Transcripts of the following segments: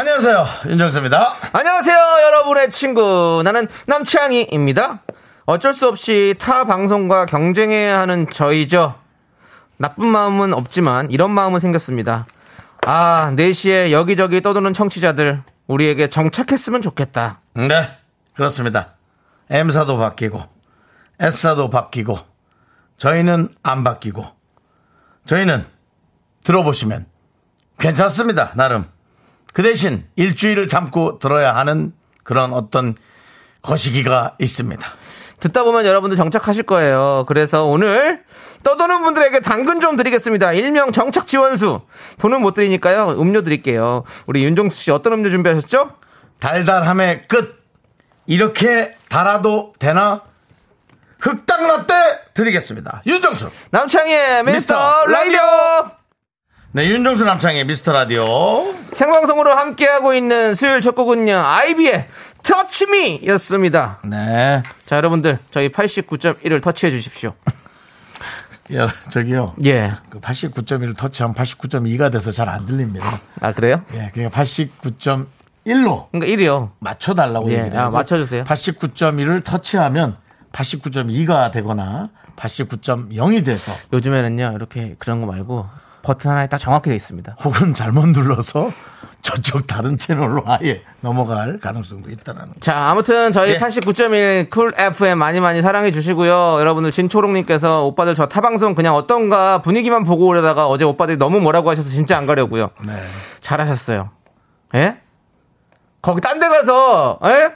안녕하세요. 윤정수입니다. 안녕하세요, 여러분의 친구. 나는 남창희입니다. 어쩔 수 없이 타 방송과 경쟁해야 하는 저희죠. 나쁜 마음은 없지만 이런 마음은 생겼습니다. 아, 4시에 여기저기 떠도는 청취자들, 우리에게 정착했으면 좋겠다. 네, 그렇습니다. M사도 바뀌고, S사도 바뀌고, 저희는 안 바뀌고, 저희는 들어보시면 괜찮습니다, 나름. 그 대신 일주일을 참고 들어야 하는 그런 어떤 거시기가 있습니다. 듣다 보면 여러분들 정착하실 거예요. 그래서 오늘 떠도는 분들에게 당근 좀 드리겠습니다. 일명 정착 지원수. 돈은 못 드리니까요. 음료 드릴게요. 우리 윤종수 씨 어떤 음료 준비하셨죠? 달달함의 끝. 이렇게 달아도 되나? 흑당 라떼 드리겠습니다. 윤정수. 남창희의 미스터, 미스터 라디오. 라디오. 네, 윤정수 남창의 미스터 라디오. 생방송으로 함께하고 있는 수요일 첫 곡은요. 아이비의 터치미 였습니다. 네. 자, 여러분들 저희 89.1을 터치해 주십시오. 야, 저기요. 예. 그 89.1을 터치하면 89.2가 돼서 잘 안 들립니다. 아, 그래요? 예, 그러니까 89.1로 그러니까 1이요. 맞춰달라고 예, 얘기를 해요. 아, 맞춰주세요. 89.1을 터치하면 89.2가 되거나 89.0이 돼서 요즘에는요. 이렇게 그런 거 말고 버튼 하나에 딱 정확히 돼 있습니다. 혹은 잘못 눌러서 저쪽 다른 채널로 아예 넘어갈 가능성도 있다라는 거. 자, 아무튼 저희 예. 89.1 쿨 FM 많이 많이 사랑해 주시고요. 여러분들 진초롱 님께서 오빠들 저 타방송 그냥 어떤가 분위기만 보고 오려다가 어제 오빠들이 너무 뭐라고 하셔서 진짜 안 가려고요. 네. 잘하셨어요. 예? 거기 딴 데 가서 예?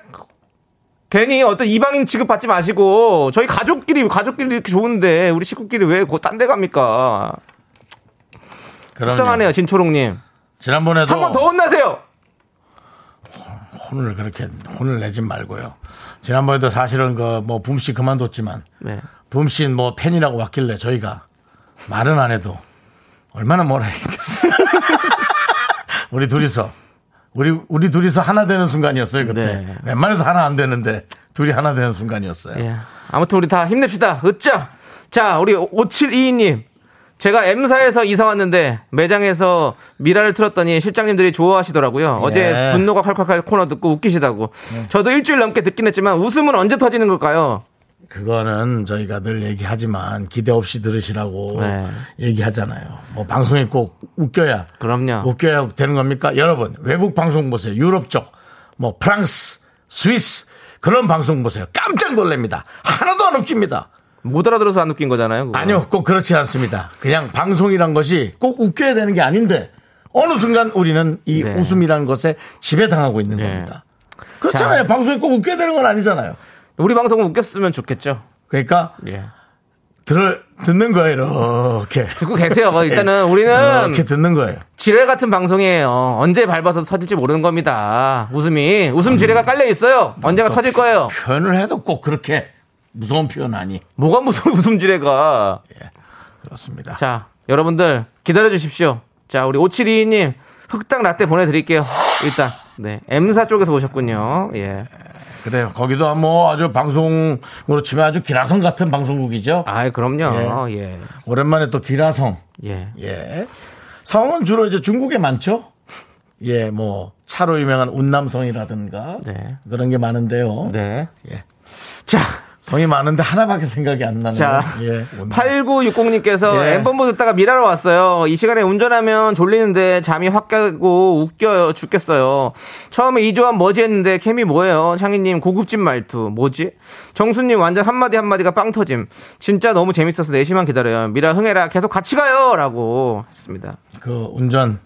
괜히 어떤 이방인 취급 받지 마시고 저희 가족끼리 가족끼리 이렇게 좋은데 우리 식구끼리 왜 딴 데 갑니까? 그럼요. 속상하네요, 진초롱님. 지난번에도 한 번 더 혼나세요. 혼을 그렇게 혼을 내진 말고요. 지난번에도 사실은 그 뭐 붐씨 그만뒀지만 네. 붐씨 뭐 팬이라고 왔길래 저희가 말은 안 해도 얼마나 뭐라 했겠어요. 우리 둘이서 우리 우리 둘이서 하나 되는 순간이었어요 그때. 네. 웬만해서 하나 안 되는데 둘이 하나 되는 순간이었어요. 예. 아무튼 우리 다 힘냅시다. 으짜! 자, 우리 5722님. 제가 M사에서 이사 왔는데 매장에서 미라를 틀었더니 실장님들이 좋아하시더라고요. 어제 분노가 칼칼칼 코너 듣고 웃기시다고. 저도 일주일 넘게 듣긴 했지만 웃음은 언제 터지는 걸까요? 그거는 저희가 늘 얘기하지만 기대 없이 들으시라고 네. 얘기하잖아요. 뭐 방송이 꼭 웃겨야 그럼요. 웃겨야 되는 겁니까? 여러분 외국 방송 보세요. 유럽 쪽, 뭐 프랑스, 스위스 그런 방송 보세요. 깜짝 놀랍니다. 하나도 안 웃깁니다. 못 알아들어서 안 웃긴 거잖아요. 그거. 아니요, 꼭 그렇지 않습니다. 그냥 방송이란 것이 꼭 웃겨야 되는 게 아닌데 어느 순간 우리는 이 네. 웃음이라는 것에 지배당하고 있는 네. 겁니다. 그렇잖아요. 자. 방송이 꼭 웃겨야 되는 건 아니잖아요. 우리 방송은 웃겼으면 좋겠죠. 그러니까 예. 들 듣는 거예요. 이렇게. 듣고 계세요. 일단은 우리는 이렇게 듣는 거예요. 지뢰 같은 방송이에요. 언제 밟아서 터질지 모르는 겁니다. 웃음이. 웃음 지뢰가 깔려 있어요. 언제가 터질 거예요. 표현을 해도 꼭 그렇게 무서운 표현 아니. 뭐가 무슨 웃음 지뢰가. 그렇습니다. 자, 여러분들 기다려 주십시오. 자, 우리 5722님 흑당 라떼 보내드릴게요. 일단, 네. M사 쪽에서 오셨군요. 예. 그래요. 거기도 뭐 아주 방송으로 치면 아주 기라성 같은 방송국이죠. 아이, 그럼요. 예. 오랜만에 또 기라성. 예. 예. 성은 주로 이제 중국에 많죠. 예, 뭐 차로 유명한 운남성이라든가 네. 그런 게 많은데요. 네. 예. 자, 성이 많은데 하나밖에 생각이 안 나는 자, 거. 예. 운남. 8960님께서 예. 엠번보 듣다가 미라로 왔어요. 이 시간에 운전하면 졸리는데 잠이 확 깨고 웃겨요. 죽겠어요. 처음에 이조한 뭐지 했는데 캠이 뭐예요? 창희님 고급진 말투. 뭐지? 정수님 완전 한마디 한마디가 빵 터짐. 진짜 너무 재밌어서 4시만 기다려요. 미라 흥해라. 계속 같이 가요. 라고 했습니다. 그 운전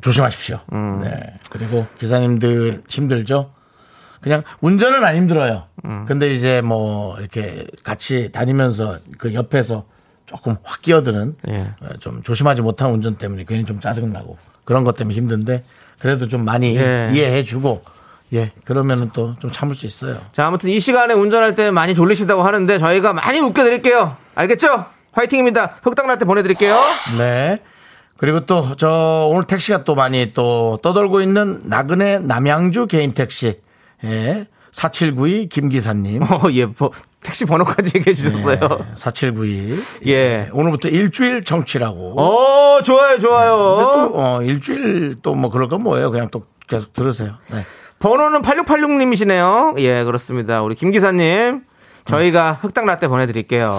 조심하십시오. 음. 네. 그리고 기사님들 힘들죠? 그냥 운전은 안 힘들어요. 음. 근데 이제 뭐 이렇게 같이 다니면서 그 옆에서 조금 확 끼어드는 예. 어, 좀 조심하지 못한 운전 때문에 괜히 좀 짜증나고 그런 것 때문에 힘든데 그래도 좀 많이 예. 이해해 주고 예 그러면은 또 좀 참을 수 있어요. 자, 아무튼 이 시간에 운전할 때 많이 졸리시다고 하는데 저희가 많이 웃겨드릴게요. 알겠죠? 화이팅입니다. 흑당라떼 보내드릴게요. 네. 그리고 또 저 오늘 택시가 또 많이 또 떠돌고 있는 나그네 남양주 개인 택시 예. 4792 김기사님. 어, 예, 뭐, 택시 번호까지 얘기해 주셨어요. 4792. 예. 오늘부터 일주일 정치라고. 어, 좋아요, 좋아요. 또, 어, 일주일 또 뭐 그럴 건 뭐예요. 그냥 또 계속 들으세요. 네. 번호는 8686님이시네요. 예, 그렇습니다. 우리 김 기사님. 저희가 흑당 라떼 보내드릴게요.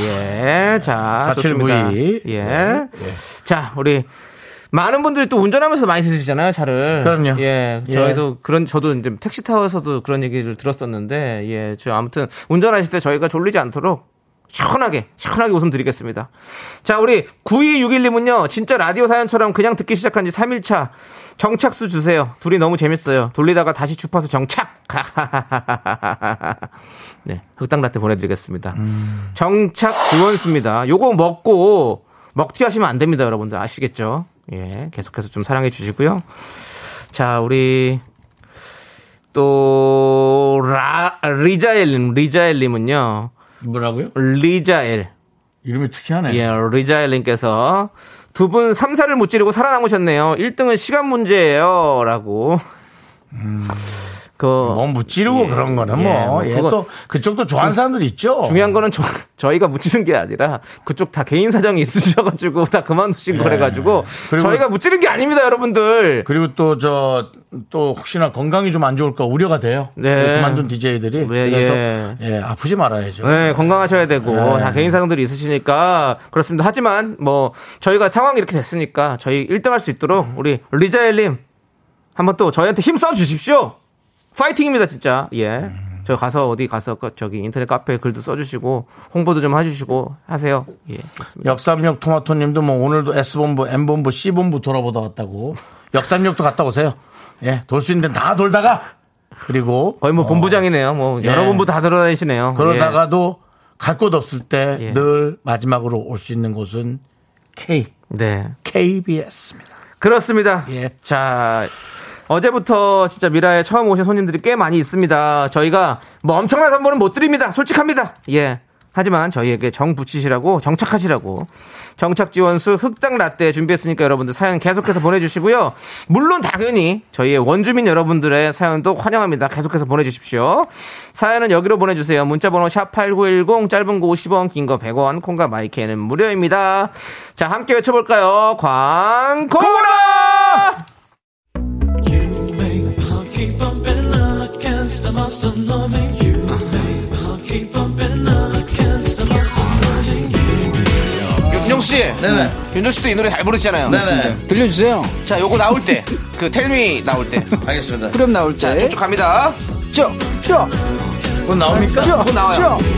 예. 자. 4792. 좋습니다. 예. 자, 우리 많은 분들이 또 운전하면서 많이 쓰시잖아요, 차를. 그럼요. 예. 예. 저희도 그런, 저도 이제 택시 타워에서도 그런 얘기를 들었었는데, 예. 저 아무튼 운전하실 때 저희가 졸리지 않도록 시원하게, 시원하게 웃음 드리겠습니다. 자, 우리 9261님은요, 진짜 라디오 사연처럼 그냥 듣기 시작한 지 3일차. 정착수 주세요. 둘이 너무 재밌어요. 돌리다가 다시 주파수 정착! 네, 흑당 라떼 보내드리겠습니다. 정착 지원수입니다. 요거 먹고, 먹튀 하시면 안 됩니다, 여러분들. 아시겠죠? 예, 계속해서 좀 사랑해 주시고요. 자, 우리, 또, 라, 리자엘님, 리자엘님은요, 뭐라고요? 리자엘. 이름이 특이하네. 예, 리자엘님께서 두 분 3사를 무찌르고 살아남으셨네요. 1등은 시간 문제예요. 라고. 그, 뭐 무찌르고 예, 그런 거는 예, 뭐. 뭐 예, 그거 또 그쪽도 좋아하는 사람들 있죠. 중요한 거는 저, 희가 묻히는 게 아니라 그쪽 다 개인 사정이 있으셔가지고 다 그만두신 거래가지고 예. 그리고- 저희가 묻히는 게 아닙니다, 여러분들. 그리고 또 저 또 혹시나 건강이 좀 안 좋을까 우려가 돼요. 네. 그만둔 DJ들이 네, 그래서 예. 예. 아프지 말아야죠. 네, 건강하셔야 되고 네. 다 개인 사정들이 있으시니까 그렇습니다. 하지만 뭐 저희가 상황이 이렇게 됐으니까 저희 1등 할 수 있도록 우리 리자엘님 한번 또 저희한테 힘써 주십시오. 파이팅입니다, 진짜. 예. 저 가서 어디 가서 그 저기 인터넷 카페에 글도 써주시고 홍보도 좀 해주시고 하세요. 예, 그렇습니다. 역삼역 토마토님도 뭐 오늘도 S본부, M본부, C본부 돌아보다 왔다고. 역삼역도 갔다 오세요. 예, 돌 수 있는 데는 다 돌다가 그리고 거의 뭐 어, 본부장이네요. 뭐 예. 여러 본부 다 들어다니시네요. 그러다가도 갈곳 없을 때 예. 늘 마지막으로 올 수 있는 곳은 K, 예. 네. KBS입니다. 그렇습니다. 예. 자, 어제부터 진짜 미라에 처음 오신 손님들이 꽤 많이 있습니다. 저희가 뭐 엄청난 선물은 못 드립니다. 솔직합니다. 예. 하지만 저희에게 정 붙이시라고 정착하시라고 정착 지원수 흑당 라떼 준비했으니까 여러분들 사연 계속해서 보내주시고요. 물론 당연히 저희의 원주민 여러분들의 사연도 환영합니다. 계속해서 보내주십시오. 사연은 여기로 보내주세요. 문자번호 샵 #8910 짧은 거 50원, 긴 거 100원, 콩과 마이크는 무료입니다. 자, 함께 외쳐볼까요? 광고라! 윤정 씨, 네네. 윤정 씨도 이 노래 잘 부르시잖아요. 네네. 들려주세요. 자, 요거 나올 때, 그 텔미 나올 때, 알겠습니다. 그럼 나올 자, 때. 쭉쭉 갑니다. 쭉, 쭉, 곧 나옵니까? 쭉, 곧 나와요. 쭉.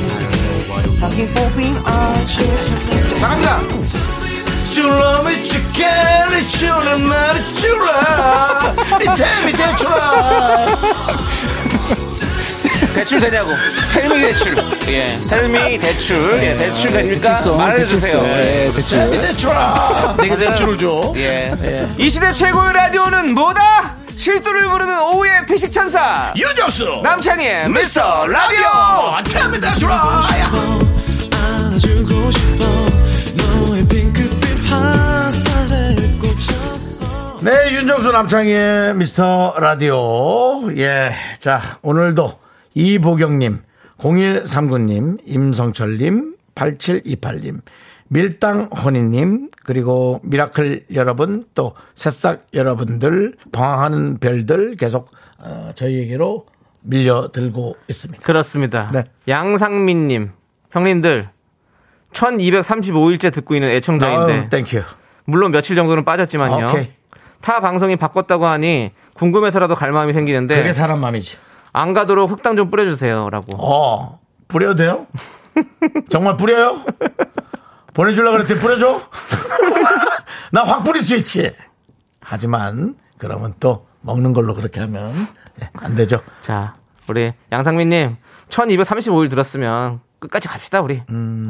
나갑니다. 줄라미 죽겠니 줄은 말이 줄라 이템이 대출아 대출 되냐고. 텔미 대출. 예. 텔미 대출. 예, 대출 됩니까? 대출성, 말해주세요. 대출성. 예. 예, 대출. 이템이 대출아 내가 대출을 줘 예. 이 시대 최고의 라디오는 뭐다? 실수를 부르는 오후의 피식 천사. 유정수 남창희의 미스터 라디오. 이템이 대출아 네, 윤정수 남창희의 미스터 라디오. 예. 자, 오늘도 이보경님, 0139님, 임성철님, 8728님, 밀당혼이님, 그리고 미라클 여러분, 또 새싹 여러분들, 방황하는 별들 계속 어, 저희에게로 밀려들고 있습니다. 그렇습니다. 네. 양상민님, 형님들, 1235일째 듣고 있는 애청자인데, thank you. 물론 며칠 정도는 빠졌지만요. 오케이. 타 방송이 바꿨다고 하니 궁금해서라도 갈 마음이 생기는데 그게 사람 마음이지. 안 가도록 흑당 좀 뿌려주세요라고. 어, 뿌려도 돼요? 정말 뿌려요? 보내주려고 그랬더니 뿌려줘? 나 확 뿌릴 수 있지. 하지만, 그러면 또 먹는 걸로 그렇게 하면 예, 안 되죠. 자, 우리 양상민님 1235일 들었으면 끝까지 갑시다 우리.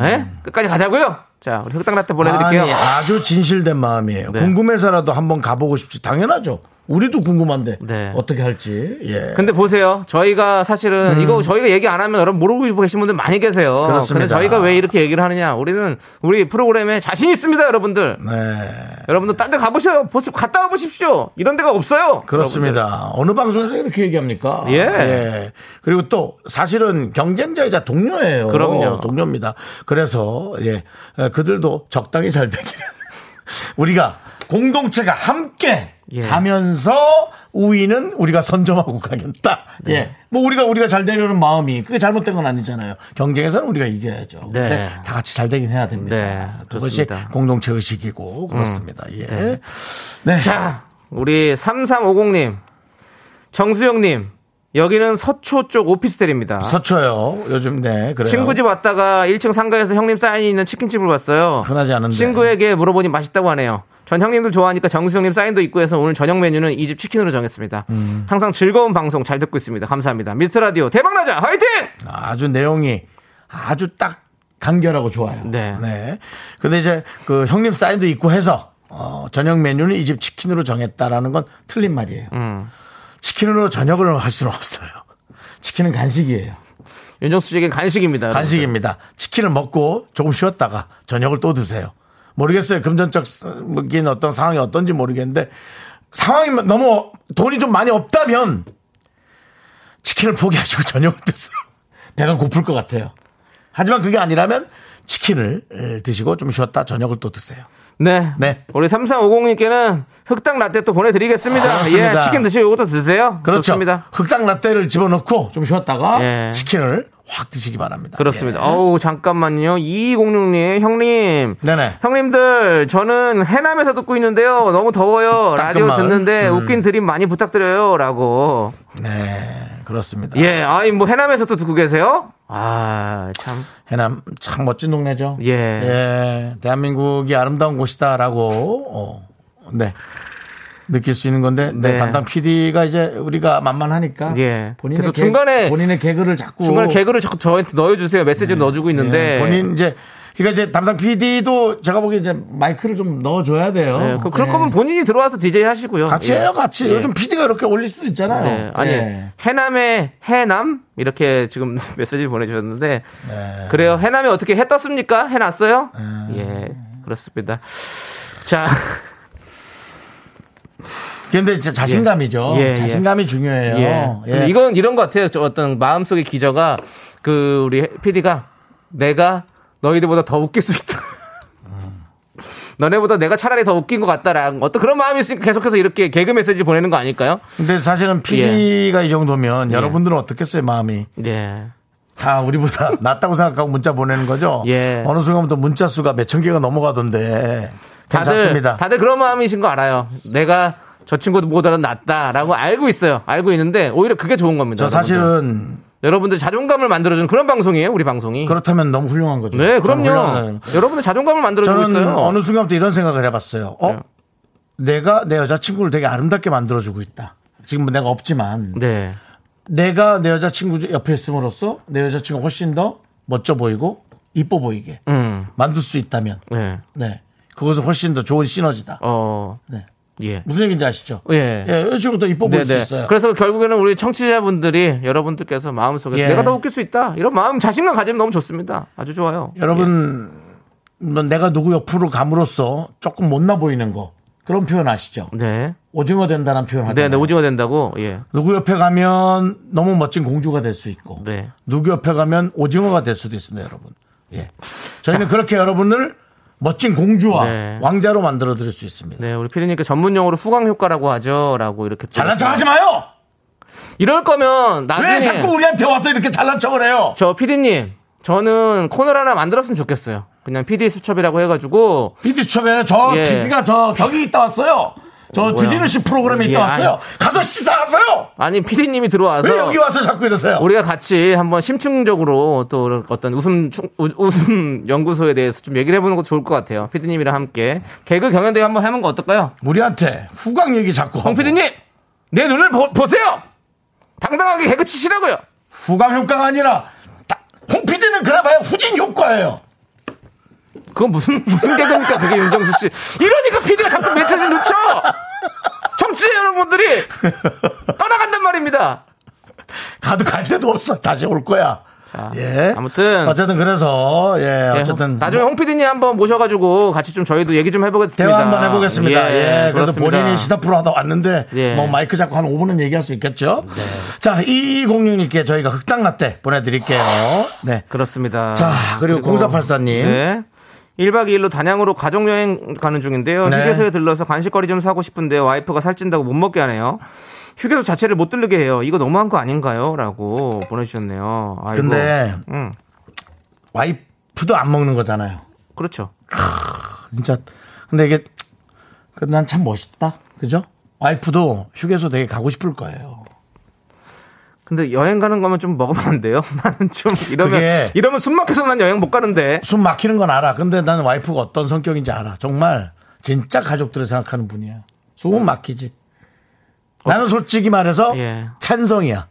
예? 끝까지 가자고요. 자, 우리 흑당 라떼 보내드릴게요. 아니, 아주 진실된 마음이에요. 네. 궁금해서라도 한번 가보고 싶지. 당연하죠. 우리도 궁금한데 네. 어떻게 할지. 예. 근데 보세요. 저희가 사실은 이거 저희가 얘기 안 하면 여러분 모르고 계신 분들 많이 계세요. 음. 그렇습니다. 근데 저희가 왜 이렇게 얘기를 하느냐? 우리는 우리 프로그램에 자신 있습니다, 여러분들. 네. 여러분들 딴 데 가보셔요. 보스 갔다 와 보십시오. 이런 데가 없어요. 그렇습니다. 어느 방송에서 이렇게 얘기합니까? 예. 그리고 또 사실은 경쟁자이자 동료예요. 그럼요. 동료입니다. 그래서 예 에, 그들도 적당히 잘 되기를 우리가 공동체가 함께 예. 가면서 우위는 우리가 선점하고 가겠다. 네. 예. 뭐 우리가 우리가 잘 되려는 마음이 그게 잘못된 건 아니잖아요. 경쟁에서는 우리가 이겨야죠. 네. 근데 다 같이 잘 되긴 해야 됩니다. 네, 그것이. 음. 공동체 의식이고 그렇습니다. 예. 네. 자, 우리 3350님, 정수영님, 여기는 서초 쪽 오피스텔입니다. 서초요. 요즘 네 그래요. 친구 집 왔다가 1층 상가에서 형님 사인이 있는 치킨집을 봤어요. 흔하지 않은데. 친구에게 물어보니 맛있다고 하네요. 전 형님들 좋아하니까 정수영님 사인도 있고 해서 오늘 저녁 메뉴는 이 집 치킨으로 정했습니다. 음. 항상 즐거운 방송 잘 듣고 있습니다. 감사합니다. 미스터 라디오 대박 나자 화이팅! 아주 내용이 아주 딱 간결하고 좋아요. 네. 근데 이제 그 형님 사인도 있고 해서 어, 저녁 메뉴는 이 집 치킨으로 정했다라는 건 틀린 말이에요. 음. 치킨으로 저녁을 할 수는 없어요. 치킨은 간식이에요. 윤정수 씨에게 간식입니다. 간식입니다. 치킨을 먹고 조금 쉬었다가 저녁을 또 드세요. 모르겠어요. 금전적인 어떤 상황이 어떤지 모르겠는데 상황이 너무 돈이 좀 많이 없다면 치킨을 포기하시고 저녁을 드세요. 배가 고플 것 같아요. 하지만 그게 아니라면 치킨을 에, 드시고 좀 쉬었다 저녁을 또 드세요. 네. 네. 우리 3350님께는 흑당 라떼 또 보내드리겠습니다. 그렇습니다. 예, 치킨 드시고 이것도 드세요. 그렇죠. 좋습니다. 흑당 라떼를 집어넣고 좀 쉬었다가 예. 치킨을 확 드시기 바랍니다. 그렇습니다. 예. 어우, 잠깐만요. 2206님, 형님. 네네. 형님들, 저는 해남에서 듣고 있는데요. 너무 더워요. 라디오. 듣는데 음. 웃긴 드립 많이 부탁드려요. 라고. 네, 그렇습니다. 예, 아이, 뭐 해남에서 또 듣고 계세요? 아, 참. 해남 참 멋진 동네죠. 예. 예, 대한민국이 아름다운 곳이다라고 어, 네 느낄 수 있는 건데 네, 네. 담당 PD가 이제 우리가 만만하니까 예. 본인의 개- 중간에- 본인의 개그를 자꾸 중간에 개그를 자꾸 저한테 넣어주세요. 메시지 넣어주고 있는데. 예, 본인 이제 그러니까 이제 담당 PD도 제가 보기에 이제 마이크를 좀 넣어줘야 돼요. 예, 그, 그럴 예. 거면 본인이 들어와서 DJ 하시고요. 같이 예. 해요, 같이. 예. 요즘 PD가 이렇게 올릴 수도 있잖아요. 네, 아니 예. 해남의 해남 이렇게 지금 메시지를 보내주셨는데 네. 그래요 해남이 어떻게 해 떴습니까 해놨어요 예 그렇습니다 자 근데 이제 자신감이죠. 예, 예. 자신감이 중요해요. 예. 예. 이건 이런 것 같아요 저 어떤 마음속의 기저가 그 우리 PD가 내가 너희들보다 더 웃길 수 있다 너네보다 내가 차라리 더 웃긴 것 같다라는 어떤 그런 마음이 있으니까 계속해서 이렇게 개그 메시지 보내는 거 아닐까요? 근데 사실은 PD가 이 정도면 여러분들은 어떻겠어요, 마음이? 예. 다 우리보다 낫다고 생각하고 문자 보내는 거죠. 예. 어느 순간부터 문자 수가 몇 천 개가 넘어가던데 다들 괜찮습니다. 다들 그런 마음이신 거 알아요. 내가 저 친구보다는 낫다라고 알고 있어요. 알고 있는데 오히려 그게 좋은 겁니다. 저 여러분들. 사실은 여러분들 자존감을 만들어주는 그런 방송이에요. 우리 방송이. 그렇다면 너무 훌륭한 거죠. 네, 그럼요. 거. 여러분들 자존감을 만들어주고 저는 있어요. 어느 순간부터 이런 생각을 해봤어요. 어? 네. 내가 내 여자친구를 되게 아름답게 만들어주고 있다. 지금 뭐 내가 없지만 네. 내가 내 여자친구 옆에 있음으로써 내 여자친구가 훨씬 더 멋져 보이고 이뻐 보이게 음. 만들 수 있다면 네. 네 그것은 훨씬 더 좋은 시너지다. 어. 네. 예. 무슨 얘기인지 아시죠? 예. 예, 여자친구 더 이뻐 보일 수 있어요. 그래서 결국에는 우리 청취자분들이 여러분들께서 마음속에 예. 내가 더 웃길 수 있다. 이런 마음 자신감 가지면 너무 좋습니다. 아주 좋아요. 여러분, 뭐 내가 누구 옆으로 감으로써 조금 못나 보이는 거 그런 표현 아시죠? 네. 오징어 된다는 표현 네, 하잖아요. 네, 오징어 된다고. 예. 누구 옆에 가면 너무 멋진 공주가 될 수 있고 네. 누구 옆에 가면 오징어가 될 수도 있습니다, 여러분. 예. 저희는 그렇게 여러분을 멋진 공주와 네. 왕자로 만들어 드릴 수 있습니다. 네, 우리 피디님께 전문 용어로 후광 효과라고 하죠. 라고 이렇게. 또 잘난 척 하지 마요! 이럴 거면 나중에 왜 자꾸 우리한테 와서 이렇게 잘난 척을 해요? 저 피디님 저는 코너를 하나 만들었으면 좋겠어요. 그냥 PD 수첩이라고 해가지고 비디 추첨에 저 예. PD가 저 저기 있다 왔어요. 저? 주진우 씨 프로그램에 있다 예, 왔어요. 가서 식사하세요. 아니 피디님이 들어와서 왜 여기 와서 자꾸 이러세요? 우리가 같이 한번 심층적으로 또 어떤 웃음 웃음 연구소에 대해서 좀 얘기를 해보는 것도 좋을 것 같아요. 피디님이랑 함께 개그 경연대회 한번 해보는 거 어떨까요? 우리한테 후광 얘기 자꾸 홍. 피디님 내 눈을 보, 보세요. 당당하게 개그 치시라고요. 후광 효과가 아니라 다- 홍 PD는 그래봐야 후진 효과예요. 그건 무슨 무슨 개그입니까? 그게 윤정수 씨. 이러니까 피디가 자꾸 매체를 늦춰. 없이 여러분들이 떠나간단 말입니다. 가도 갈 데도 없어. 다시 올 거야. 자, 예. 아무튼 어쨌든 그래서 예, 예, 어쨌든 나중에 홍 PD님 한번 모셔가지고 같이 좀 저희도 얘기 좀 해보겠습니다. 대화 한번 해보겠습니다. 예, 그래도 그렇습니다. 본인이 시사 프로 하다 왔는데 예. 뭐 마이크 잡고 한 5분은 얘기할 수 있겠죠. 자, 2206님께 저희가 흑당라떼 보내드릴게요. 네. 그렇습니다. 자, 그리고 0484님. 네. 1박 2일로 단양으로 가족여행 가는 중인데요. 네. 휴게소에 들러서 간식거리 좀 사고 싶은데 와이프가 살찐다고 못 먹게 하네요. 휴게소 자체를 못 들르게 해요. 이거 너무한 거 아닌가요? 라고 보내주셨네요. 아이고. 근데 음, 와이프도 안 먹는 거잖아요. 그렇죠. 진짜. 근데 이게 난 참 멋있다. 그죠? 와이프도 휴게소 되게 가고 싶을 거예요. 근데 여행 가는 거면 좀 먹으면 안 돼요? 나는 좀 이러면 이러면 숨 막혀서 난 여행 못 가는데. 숨 막히는 건 알아. 근데 나는 와이프가 어떤 성격인지 알아. 정말 진짜 가족들을 생각하는 분이야. 숨은 막히지. 나는 솔직히 말해서 예. 찬성이야.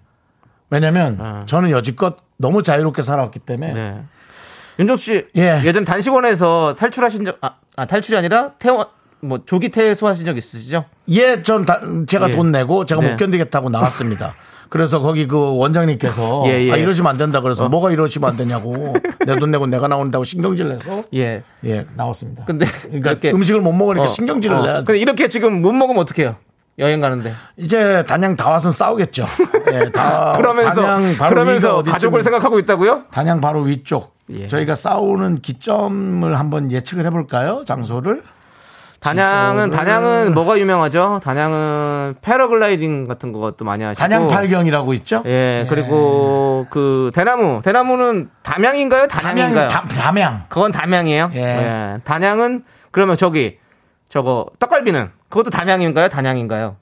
왜냐면 어. 저는 여지껏 너무 자유롭게 살아왔기 때문에 네. 윤정수 씨 예. 예전 단식원에서 탈출하신 적 아, 아, 탈출이 아니라 퇴원 뭐 조기 퇴소하신 적 있으시죠? 예, 전 다- 제가 예. 돈 내고 제가 네. 못 견디겠다고 나왔습니다. 그래서 거기 그 원장님께서 예, 예. 아, 이러시면 안 된다 그래서 뭐가 이러시면 안 되냐고 내 돈 내고 내가 나온다고 신경질 내서 예. 예 나왔습니다. 근데 그러니까 이렇게- 음식을 못 먹으니까 어, 신경질을 어. 내야 돼. 근데 이렇게 지금 못 먹으면 어떡해요? 여행 가는데. 이제 단양 다 와서 싸우겠죠. 예, 다 그러면서 단양 바로 위가 그러면서 가족을 생각하고 있다고요? 단양 바로 위쪽 예. 저희가 싸우는 기점을 한번 예측을 해볼까요? 장소를 단양은 단양은 뭐가 유명하죠? 단양은 패러글라이딩 같은 것도 많이 하시고 단양 팔경이라고 있죠? 예, 그리고 그 대나무. 대나무는 담양인가요? 단양인가요? 담양, 담- 담양. 그건 담양이에요. 예. 예. 단양은 그러면 저기 저거 떡갈비는 그것도 담양인가요? 단양인가요?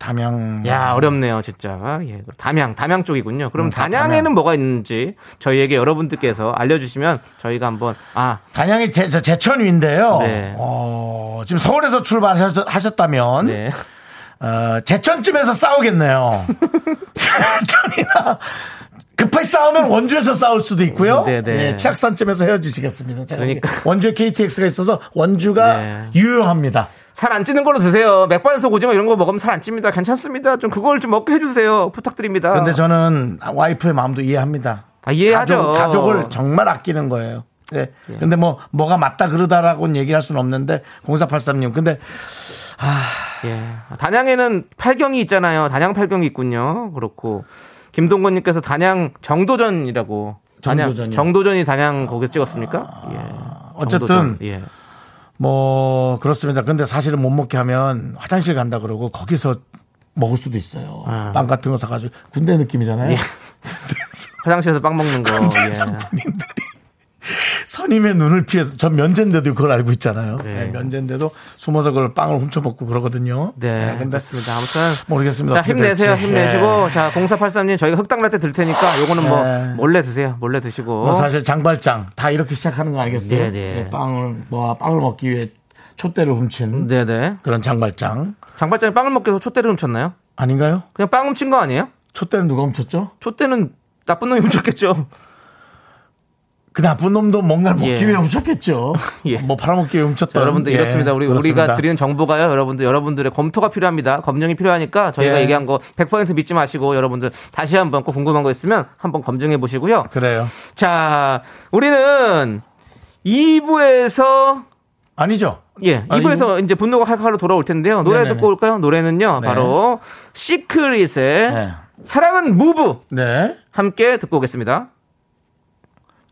담양. 야 어렵네요 진짜. 예. 담양 담양 쪽이군요. 그럼 음, 다 단양에는 담양. 뭐가 있는지 저희에게 여러분들께서 알려주시면 저희가 한번 아 단양이 제, 저 제천 위인데요. 네. 어, 지금 서울에서 출발하셨다면 네. 어, 제천쯤에서 싸우겠네요. 제천이나 급하게 싸우면 원주에서 싸울 수도 있고요. 네, 네. 예, 치악산쯤에서 헤어지시겠습니다. 제가 그러니까. 원주에 KTX가 있어서 원주가 네. 유효합니다. 살 안 찌는 걸로 드세요. 맥반석 오징어 이런 거 먹으면 살 안 찝니다. 괜찮습니다. 좀 그걸 좀 먹게 해주세요. 부탁드립니다. 근데 저는 와이프의 마음도 이해합니다. 아, 이해하죠. 가족, 가족을 정말 아끼는 거예요. 네. 근데 뭐, 뭐가 맞다 그러다라고는 얘기할 수는 없는데, 0483님. 근데, 예. 단양에는 팔경이 있잖아요. 단양 팔경이 있군요. 그렇고 김동건님께서 단양 정도전이라고. 단양? 정도전이 단양 거기서 찍었습니까? 예. 어쨌든. 예. 뭐, 그렇습니다. 근데 사실은 못 먹게 하면 화장실 간다 그러고, 거기서 먹을 수도 있어요. 아. 빵 같은 거 사가지고. 군대 느낌이잖아요. 예. 화장실에서 빵 먹는 거. 군대에서 예. 군인들이 선임의 눈을 피해서, 전 면제인데도 그걸 알고 있잖아요. 네. 네, 면제인데도 숨어서 그걸 빵을 훔쳐 먹고 그러거든요. 네, 근데 그렇습니다. 아무튼 모르겠습니다. 자 힘내세요, 될지. 힘내시고 예. 자 0483님 저희가 흑당라떼 들 테니까 요거는 뭐 예. 몰래 드세요, 몰래 드시고. 뭐 사실 장발장 다 이렇게 시작하는 거 아니겠어요? 네, 네. 예, 빵을 뭐 빵을 먹기 위해 촛대를 훔친 네네. 그런 장발장 장발장이 빵을 먹기 위해서 촛대를 훔쳤나요? 아닌가요? 그냥 빵 훔친 거 아니에요? 촛대는 누가 훔쳤죠? 촛대는 나쁜 놈이 훔쳤겠죠. 그 나쁜 놈도 뭔가를 먹기 예. 위해 훔쳤겠죠. 예. 뭐 팔아먹기 위해 훔쳤던. 여러분들 예, 이렇습니다. 우리 그렇습니다. 우리가 드리는 정보가요. 여러분들 여러분들의 검토가 필요합니다. 검증이 필요하니까 저희가 예. 얘기한 거 100% 믿지 마시고 여러분들 다시 한번 꼭 궁금한 거 있으면 한번 검증해 보시고요. 그래요. 자, 우리는 2부에서 아니죠. 예, 아니, 2부에서 이제 분노가 칼칼로 돌아올 텐데요. 노래 네네네. 듣고 올까요? 노래는요. 네. 바로 시크릿의 네. 사랑은 무브 네. 함께 듣고 오겠습니다.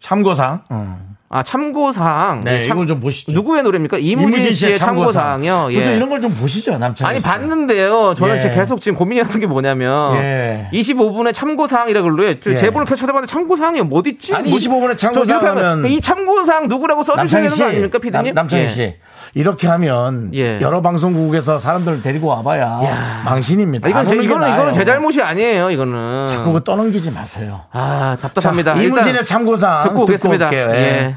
참고상. 음. 아, 참고사항. 네, 참- 이걸 좀 보시죠. 누구의 노래입니까? 이무진, 씨의 참고사항이요. 예. 이런 걸 좀 보시죠, 남창희 아니 씨. 봤는데요. 저는 예. 계속 지금 고민이었던 게 뭐냐면 예. 25분의 참고 사항이라고 요 예. 제보를 계속 찾아봤는데 참고 사항이 뭐 있지? 아니, 뭐- 25분의 참고 저 이렇게 하면 사항은 이 참고 사항 누구라고 써주셔야 남창희 되는 씨, 거 아닙니까, 피디님? 남, 남창희 예. 씨. 이렇게 하면 예. 여러 방송국에서 사람들을 데리고 와봐야 야. 망신입니다. 아, 이건 안 제, 이거는 이거는. 제 잘못이 아니에요. 이거는 자꾸 그 떠넘기지 마세요. 아 자, 답답합니다. 이문진의 일단 참고사항 듣고 오겠습니다. 예. 예.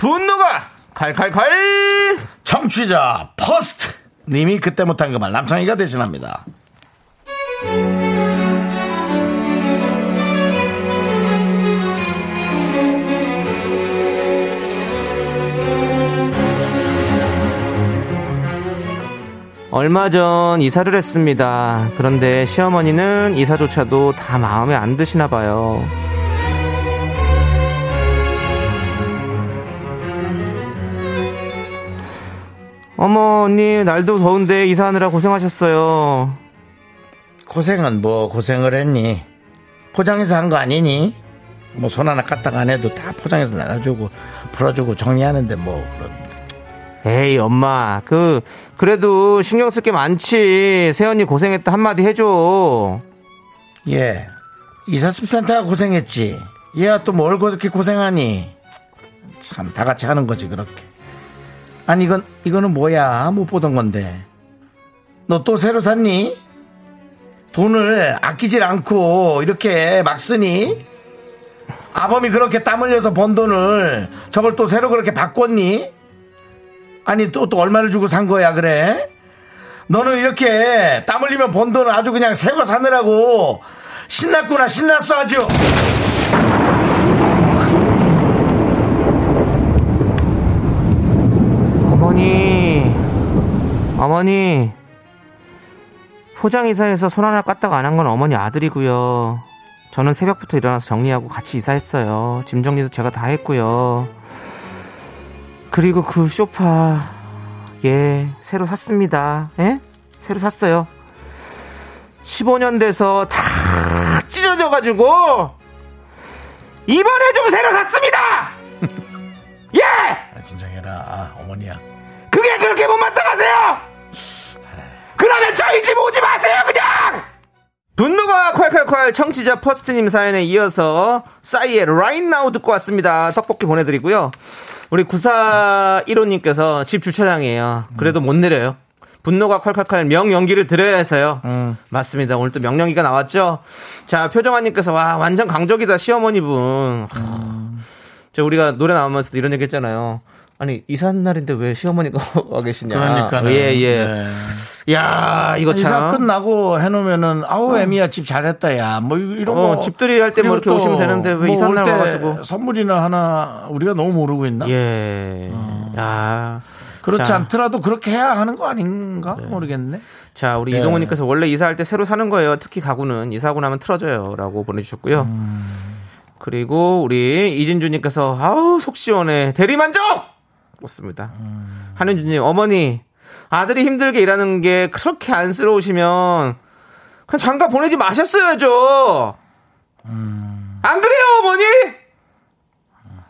분노가 칼칼칼 청취자 퍼스트 님이 그때 못한 그 말 남창희가 대신합니다. 얼마 전 이사를 했습니다. 그런데 시어머니는 이사조차도 다 마음에 안 드시나 봐요. 어머 언니 날도 더운데 이사하느라 고생하셨어요. 고생은 뭐 고생을 했니? 포장해서 한 거 아니니? 뭐 손 하나 까딱 안 해도 다 포장해서 나눠주고 풀어주고 정리하는데 뭐 그런 에이 엄마 그 그래도 신경 쓸 게 많지. 새언니 고생했다 한마디 해줘. 예. 이사십센터가 고생했지. 얘가 또 뭘 그렇게 고생하니? 참, 다 같이 하는 거지, 그렇게. 아니, 이건, 이거는 뭐야? 못 보던 건데. 너 또 새로 샀니? 돈을 아끼질 않고 이렇게 막 쓰니? 아범이 그렇게 땀 흘려서 번 돈을 저걸 또 새로 그렇게 바꿨니? 아니, 또, 또 얼마를 주고 산 거야, 그래? 너는 이렇게 땀 흘리면 번 돈을 아주 그냥 새거 사느라고 신났구나 신났어 아주 어머니, 어머니. 포장 이사해서 손 하나 까딱 안 한 건 어머니 아들이고요. 저는 새벽부터 일어나서 정리하고 같이 이사했어요. 짐 정리도 제가 다 했고요. 그리고 그 소파, 예, 새로 샀습니다. 예? 새로 샀어요. 15년 돼서 다 찢어져가지고, 이번에 좀 새로 샀습니다! 예! 아, 진정해라 아, 어머니야 그게 그렇게 못마땅하세요? 그러면 저희 집 오지 마세요 그냥! 분노가 콸콸콸 청취자 퍼스트님 사연에 이어서 싸이의 Right Now 듣고 왔습니다. 떡볶이 보내드리고요. 우리 9415님께서 집 주차장이에요. 그래도 못 내려요. 분노가 콸콸콸 명연기를 드려야 해서요. 맞습니다. 오늘 또 명연기가 나왔죠? 자, 표정아님께서 와, 완전 강적이다, 시어머니분. 저 우리가 노래 나오면서도 이런 얘기 했잖아요. 아니, 이삿 날인데 왜 시어머니가 와 계시냐. 그러니까 예, 예. 야 이거 이사 참. 끝나고 해놓으면은 아우 애미야 집 잘했다 야뭐 이런 어, 거 집들이 할 때뭐 그리고 이렇게 또 오시면 되는데 왜 뭐 이삿날 올때 와가지고. 선물이나 하나 우리가 너무 모르고 있나 예. 야. 그렇지 자, 않더라도 그렇게 해야 하는 거 아닌가 모르겠네 자, 우리 예. 이동훈님께서 원래 이사할 때 새로 사는 거예요. 특히 가구는 이사하고 나면 틀어져요. 라고 보내주셨고요. 그리고 우리 이진주님께서 아우, 속 시원해. 대리만족! 그렇습니다. 한윤주님, 어머니, 아들이 힘들게 일하는 게 그렇게 안쓰러우시면 그냥 장가 보내지 마셨어야죠. 안 그래요, 어머니?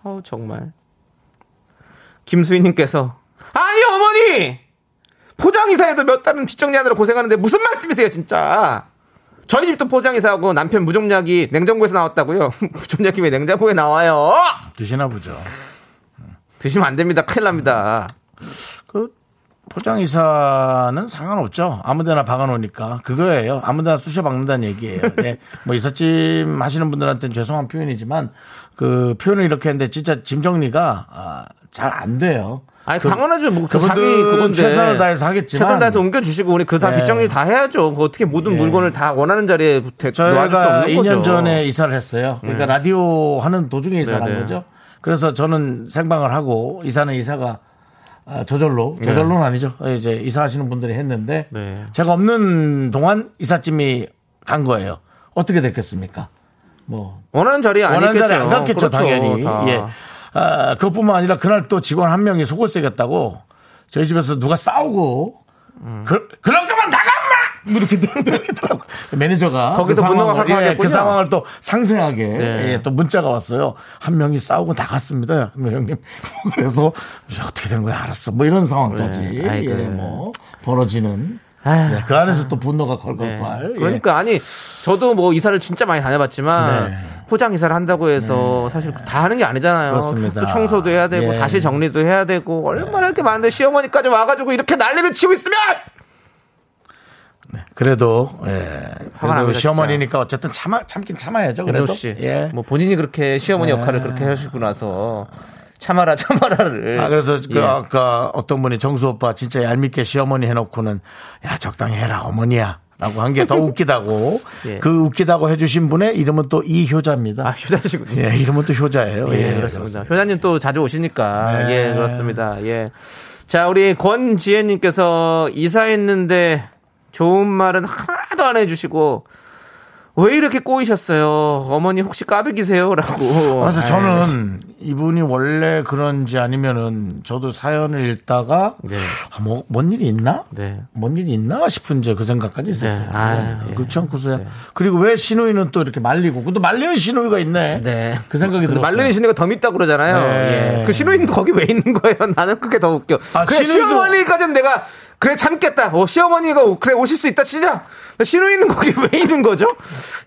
어우, 정말. 김수희님께서 아니, 어머니! 포장이사에도 몇 달은 뒷정리하느라 고생하는데 무슨 말씀이세요, 진짜? 저희 집도 포장이사하고 남편 무좀약이 냉장고에서 나왔다고요? 무좀약이 왜 냉장고에 나와요? 드시나 보죠 드시면 안 됩니다. 큰일 납니다. 그 포장 이사는 상관없죠. 아무데나 박아놓으니까 그거예요. 아무데나 쑤셔 박는다는 얘기예요. 네. 뭐 이삿짐 하시는 분들한테는 죄송한 표현이지만 그 표현을 이렇게 했는데 진짜 짐 정리가 아, 잘 안 돼요. 아니, 그- 당연하죠. 뭐, 그 그분들은 자기 그건데. 최선을 다해서 하겠지만 최선을 다해서 옮겨주시고, 우리 그다 네. 뒷정리 다 해야죠. 그 어떻게 모든 물건을 다 원하는 자리에 대- 놓아줄 수 없는 2년 거죠. 전에 이사를 했어요. 그러니까 라디오 하는 도중에 이사를. 한 거죠. 그래서 저는 생방을 하고 이사는 이사가 아, 저절로 저절로는 아니죠. 이제 이사하시는 분들이 했는데 네. 제가 없는 동안 이삿짐이 간 거예요. 어떻게 됐겠습니까? 뭐 원하는 자리에 안 원하는. 자리에 안 갔겠죠, 그렇죠, 당연히. 다. 예. 아, 그것뿐만 아니라 그날 또 직원 한 명이 속을 썩였다고 저희 집에서 누가 싸우고 그, 그럴 거면 나가 이렇게 이러더라고 매니저가 거기도 그 분노가 상황을, 활발하겠군요. 그 상황을 또 상세하게 네. 예, 또 문자가 왔어요. 한 명이 싸우고 나갔습니다. 뭐 형님. 그래서 어떻게 된 거야? 알았어. 뭐 이런 상황까지 네. 아이고. 예, 뭐 벌어지는 아휴, 네, 그 안에서 또 분노가 네. 컬컬컬. 예. 그러니까 아니 저도 뭐 이사를 진짜 많이 다녀봤지만 네. 포장 이사를 한다고 해서 사실 다 하는 게 아니잖아요. 그렇습니다. 또 청소도 해야 되고 예. 다시 정리도 해야 되고 얼마나 할 게 많은데 시어머니까지 와가지고 이렇게 난리를 치고 있으면 그래도 예. 그래도 시어머니니까 어쨌든 참아 참긴 참아야죠. 그래도 씨, 예. 뭐 본인이 그렇게 시어머니 예. 역할을 그렇게 하시고 나서 참아라 참아라를 아, 그래서 그 예. 아까 어떤 분이 정수 오빠 진짜 얄밉게 시어머니 해놓고는 야 적당히 해라 어머니야. 라고 한 게 더 웃기다고. 예. 그 웃기다고 해주신 분의 이름은 또 이효자입니다. 아 효자시군요. 예, 이름은 또 효자예요. 예, 예, 그렇습니다. 효자님 또 자주 오시니까. 네. 예, 그렇습니다. 예. 자, 우리 권지혜님께서 이사했는데 좋은 말은 하나도 안 해주시고, 왜 이렇게 꼬이셨어요? 어머니 혹시 까백이세요? 라고. 그래서 아이, 저는 이분이 원래 그런지 아니면은 저도 사연을 읽다가 네. 아, 뭐, 뭔 일이 있나? 네. 뭔 일이 있나 싶은 이제 그 생각까지 있었어요. 네. 아유, 네. 예. 그렇지 않고서야. 그리고 왜 신우이는 또 이렇게 말리고, 또 말리는 신우이가 있네. 네. 그 생각이 근데 들었어요. 말레니 신우가 더 밉다고 그러잖아요. 네. 예. 그 신우이는 거기 왜 있는 거예요? 나는 그게 더 웃겨. 아, 그냥 신우이도- 시어머니까지는 내가 그래 참겠다. 어, 시어머니가 그래 오실 수 있다 치자. 신우이는 거기 왜 있는 거죠?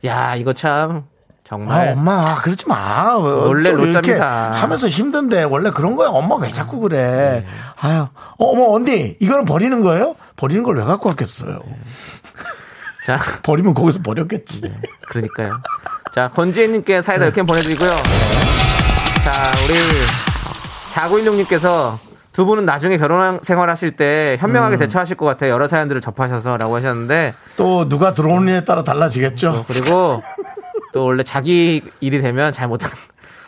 야 이거 참 아, 정말 엄마, 그러지 마. 왜 원래 로짜입니다. 하면서 힘든데, 원래 그런 거야. 엄마 왜 자꾸 그래. 네. 아유, 어, 어머, 언니, 이거는 버리는 거예요? 버리는 걸 왜 갖고 왔겠어요? 자 버리면 거기서 버렸겠지. 네. 그러니까요. 자 권지혜님께 사이다 이렇게 보내드리고요. 자 우리 4916님께서 두 분은 나중에 결혼 생활하실 때 현명하게 대처하실 것 같아요. 여러 사연들을 접하셔서라고 하셨는데 또 누가 들어오느냐에 따라 달라지겠죠. 그리고 또 원래 자기 일이 되면 잘 못하는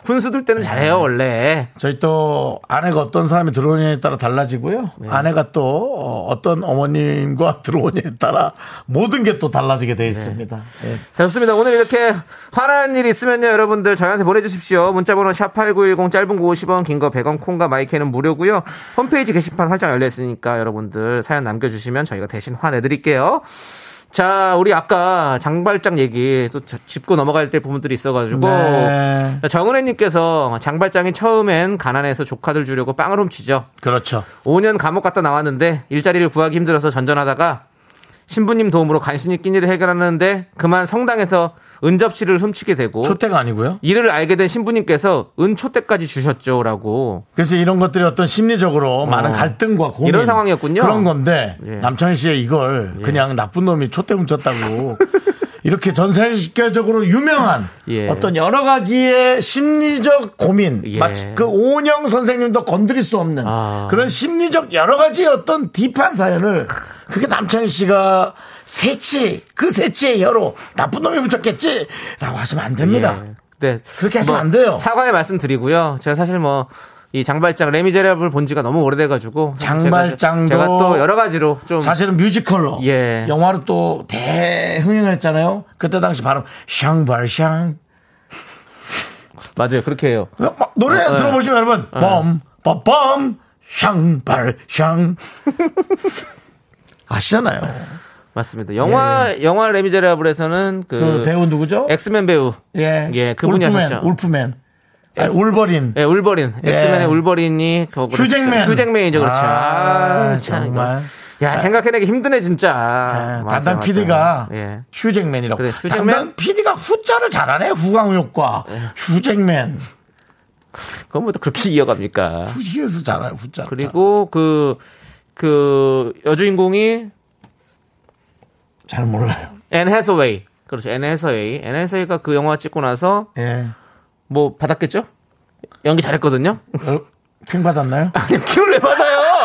훈수 둘 때는 잘해요 원래. 저희 또 아내가 어떤 사람이 들어오냐에 따라 달라지고요. 네. 아내가 또 어, 어떤 어머님과 들어오냐에 따라 모든 게 또 달라지게 돼 있습니다. 예. 자, 좋습니다. 오늘 이렇게 화나는 일이 있으면요, 여러분들 저희한테 보내주십시오. 문자번호 샵 8910 짧은 거 50원, 긴 거 100원, 콩과 마이크는 무료고요. 홈페이지 게시판 활짝 열려 있으니까 여러분들 사연 남겨주시면 저희가 대신 화내드릴게요. 자, 우리 아까 장발장 얘기 또 저- 짚고 넘어갈 때 부분들이 있어가지고 네. 정은혜님께서 장발장이 처음엔 가난해서 조카들 주려고 빵을 훔치죠. 그렇죠. 5년 감옥 갔다 나왔는데 일자리를 구하기 힘들어서 전전하다가 신부님 도움으로 간신히 끼니를 해결하는데 그만 성당에서 은접시를 훔치게 되고 초대가 아니고요. 이를 알게 된 신부님께서 은초대까지 주셨죠라고 그래서 이런 것들이 어떤 심리적으로 많은 갈등과 고민 이런 상황이었군요. 그런 건데 예. 남창희 씨의 이걸 그냥 나쁜 놈이 촛대 훔쳤다고 이렇게 전 세계적으로 유명한 예. 어떤 여러 가지의 심리적 고민 예. 마치 그 오은영 선생님도 건드릴 수 없는 아. 그런 심리적 여러 가지의 어떤 딥한 사연을 그게 남창희 씨가 새치 그 새치의 여로 나쁜 놈이 훔쳤겠지라고 하시면 안 됩니다. 예. 네. 그렇게 하시면 안 돼요. 사과의 말씀 드리고요. 제가 사실 뭐 이 장발장 레미제라블 본 지가 너무 오래돼가지고 장발장도 제가, 또 여러 가지로 좀 사실은 뮤지컬로 예. 영화로 또 대흥행을 했잖아요. 그때 당시 바로 샹발샹 맞아요 그렇게 해요. 막 노래 어, 어. 들어보시면 여러분 뻔 빠뻔 샹발샹 아시잖아요. 맞습니다. 영화 영화 레미제라블에서는 그, 예. 그 배우 누구죠? 엑스맨 배우 예, 예, 그분이 울프맨, 하셨죠. 울프맨, 아니, 울버린. 예, 울버린. 예. 엑스맨의 울버린이 휴잭맨. 휴잭맨이죠, 그렇죠. 아, 아, 참, 정말. 야, 생각해내기 힘드네, 진짜. 아, 맞아, 맞아. PD가 예. 휴잭맨이라고. 그래, 휴잭맨? 담당 PD가 후자를 잘하네. 후광 효과. 휴잭맨. 그건 뭐또 그렇게 이어갑니까? 후지에서 잘하네. 후자. 그리고 그, 그, 여주인공이 잘 몰라요. 앤 해서웨이. 그렇죠, 앤 해서웨이. 앤 해서웨이가 그 영화 찍고 나서 예. 뭐 받았겠죠? 연기 잘했거든요? 어, 킹 받았나요? 아니, 킹을 왜 받아요?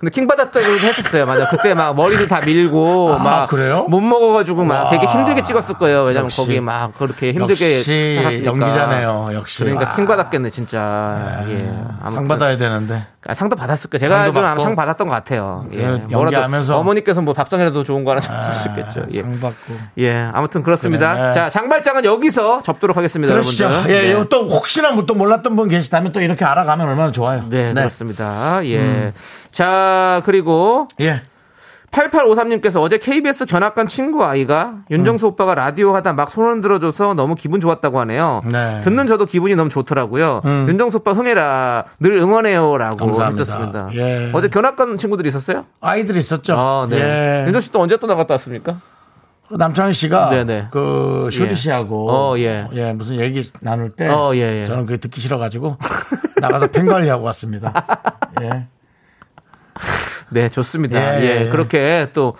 근데 킹 받았다고 했었어요. 맞아. 그때 막 머리도 다 밀고 아, 막 그래요? 못 먹어가지고 막 와. 되게 힘들게 찍었을 거예요. 왜냐면 역시. 거기 막 그렇게 힘들게 역시 살았으니까. 연기자네요. 역시. 그러니까 와. 킹 받았겠네 진짜. 예. 아무튼. 상 받아야 되는데. 아, 상도 받았을 거예요. 제가 알기로는 아마. 상 받았던 것 같아요. 예. 그 뭐라도 연기하면서. 어머니께서 뭐 밥상이라도 좋은 거 하나 주셨겠죠. 예. 상 받고. 예. 아무튼 그렇습니다. 그래. 자, 장발장은 여기서 접도록 하겠습니다, 그러시죠. 여러분들. 예, 네. 이거 또 혹시나 뭐또 몰랐던 분 계시다면 또 이렇게 알아가면 얼마나 좋아요. 네, 그렇습니다. 예. 자, 그리고 예. 8853님께서 어제 KBS 견학간 친구 아이가 윤정수 오빠가 라디오 하다 막 손을 들어줘서 너무 기분 좋았다고 하네요. 네. 듣는 저도 기분이 너무 좋더라고요. 음. 윤정수 오빠 흥해라 늘 응원해요라고 감사합니다. 하셨습니다. 예. 어제 견학간 친구들이 있었어요? 아이들이 있었죠. 아, 네. 예. 윤정 씨또 언제 또 나갔다 왔습니까? 남창희 씨가 네네. 그 쇼리 예. 씨하고 어, 예. 무슨 얘기 나눌 때 어, 예, 예. 저는 그게 듣기 싫어가지고 나가서 팬 관리하고 왔습니다. 예. 네, 좋습니다. 예. 예, 그렇게 또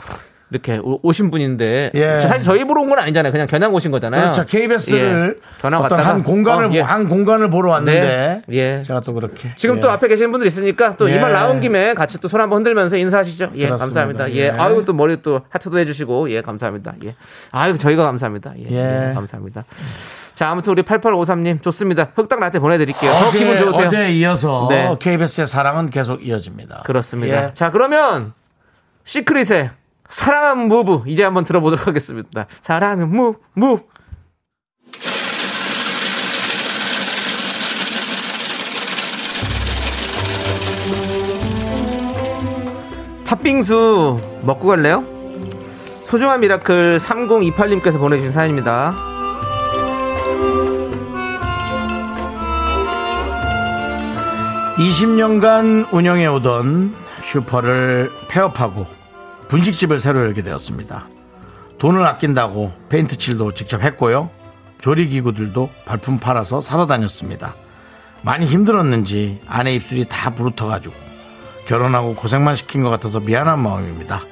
이렇게 오- 오신 분인데 예. 사실 저희 보러 온 건 아니잖아요. 그냥 견학 오신 거잖아요. 그렇죠. KBS를 예. 견학 어떤 한 공간을 어, 예. 한 공간을 보러 왔는데 네. 예. 제가 또 그렇게 지금 예. 또 앞에 계시는 분들 있으니까 또이 예. 말 나온 김에 같이 또 손 한번 흔들면서 인사하시죠. 예, 그렇습니다. 감사합니다. 예. 예. 아유 또 머리 또 하트도 해주시고 예, 감사합니다. 예. 아유 저희가 감사합니다. 예, 예. 예, 감사합니다. 자 아무튼 우리 8853님 좋습니다. 흑당 라떼 보내드릴게요. 더 어제, 기분 좋으세요. 어제 이어서 네. KBS의 사랑은 계속 이어집니다. 그렇습니다. 예. 자 그러면 시크릿의 사랑은 무브 이제 한번 들어보도록 하겠습니다. 사랑은 무브 무브 팥빙수 먹고 갈래요? 소중한 미라클 3028님께서 보내주신 사연입니다. 20년간 운영해 오던 슈퍼를 폐업하고 분식집을 새로 열게 되었습니다. 돈을 아낀다고 페인트 칠도 직접 했고요. 조리기구들도 발품 팔아서 사러 다녔습니다. 많이 힘들었는지 아내 입술이 다 부르터가지고 결혼하고 고생만 시킨 것 같아서 미안한 마음입니다.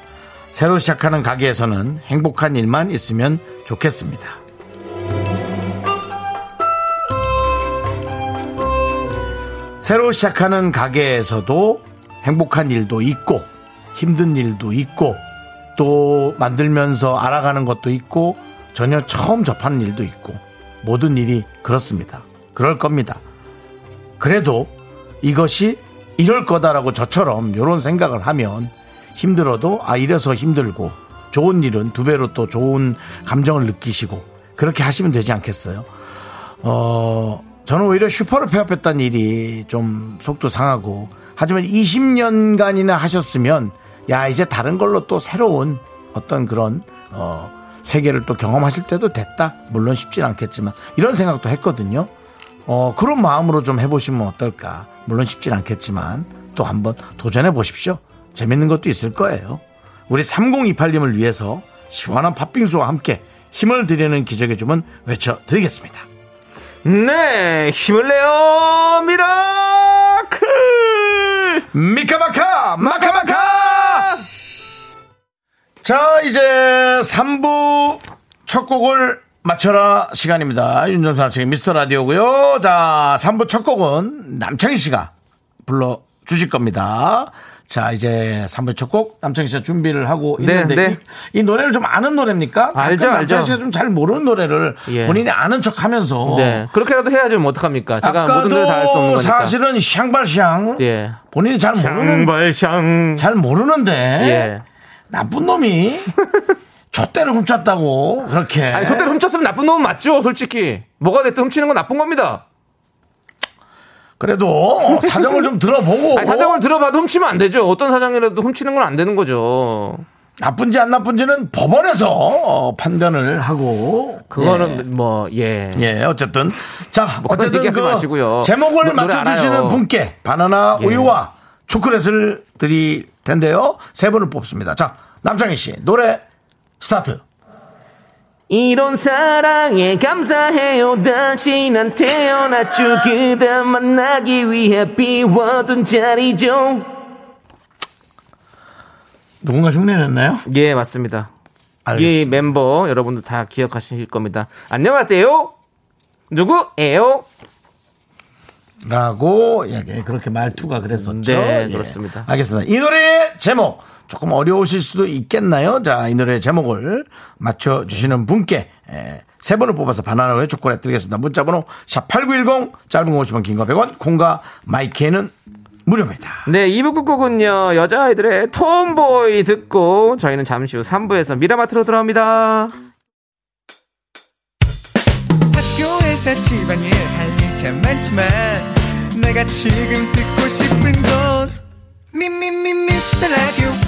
새로 시작하는 가게에서는 행복한 일만 있으면 좋겠습니다. 새로 시작하는 가게에서도 행복한 일도 있고 힘든 일도 있고 또 만들면서 알아가는 것도 있고 전혀 처음 접하는 일도 있고 모든 일이 그렇습니다. 그럴 겁니다. 그래도 이것이 이럴 거다라고 저처럼 이런 생각을 하면 힘들어도 아 이래서 힘들고 좋은 일은 두 배로 또 좋은 감정을 느끼시고 그렇게 하시면 되지 않겠어요? 어 저는 오히려 슈퍼를 폐업했다는 일이 좀 속도 상하고 하지만 20년간이나 하셨으면 야 이제 다른 걸로 또 새로운 어떤 그런 어 세계를 또 경험하실 때도 됐다? 물론 쉽진 않겠지만 이런 생각도 했거든요. 어 그런 마음으로 좀 해보시면 어떨까? 물론 쉽진 않겠지만 또 한번 도전해 보십시오. 재밌는 것도 있을 거예요. 우리 3028님을 위해서 시원한 팥빙수와 함께 힘을 드리는 기적의 주문 외쳐드리겠습니다 네, 힘을 내요, 미라클! 미카마카 마카마카! 자 이제 3부 첫 곡을 맞춰라 시간입니다. 윤정수 남창의 미스터 라디오고요. 자 3부 첫 곡은 남창희 씨가 불러 주실 겁니다 자 이제 3부 첫 곡 남창희 씨가 준비를 하고 네, 있는데 네. 이, 이 노래를 좀 아는 노래입니까? 알죠, 가끔 남창희 알죠. 씨가 좀 잘 모르는 노래를 예. 본인이 아는 척 하면서 네, 그렇게라도 해야지 뭐 어떡합니까? 제가 모든 걸다할 수 없는 거니까. 사실은 샹발샹 예. 본인이 잘 모르는 샹발샹. 잘 모르는데 예. 나쁜 놈이 젖대를 훔쳤다고 그렇게 아니, 저대로 훔쳤으면 나쁜 놈은 맞죠, 솔직히. 뭐가 됐든 훔치는 건 나쁜 겁니다. 그래도 사정을 좀 들어보고 아니, 사정을 들어봐도 훔치면 안 되죠. 어떤 사정이라도 훔치는 건 안 되는 거죠. 나쁜지 안 나쁜지는 법원에서 어, 판단을 하고 그거는 뭐, 예. 예, 예, 어쨌든 자 뭐 어쨌든 그 마시고요. 제목을 노- 노래 맞춰 주시는 알아요. 분께 바나나 예. 우유와 초콜릿을 드릴 텐데요 세 분을 뽑습니다 자 남창희 씨 노래 스타트 이런 사랑에 감사해요. 다시 난 태어났죠. 그대 만나기 위해 비워둔 자리죠. 누군가 흉내냈나요? 예, 맞습니다. 이 알겠습니다. 멤버 여러분들 다 기억하실 겁니다. 안녕하세요. 누구예요? 라고 예, 그렇게 말투가 그랬었죠. 네, 예. 그렇습니다. 알겠습니다. 이 노래의 제목 조금 어려우실 수도 있겠나요? 자, 이 노래의 제목을 맞춰 주시는 분께 예, 세 분을 뽑아서 바나나 우유 초콜릿 드리겠습니다. 문자 번호 샵8910 짧은 거 50원 긴 거 100원 콩과 마이크에는 무료입니다. 네, 2부 끝곡은요, 여자아이들의 톰보이 듣고 저희는 잠시 후 3부에서 미라마트로 돌아옵니다. 학교에서 집안일 할일참 많지만 내가 지금 듣고 싶은 건 미미미 미스터 라디오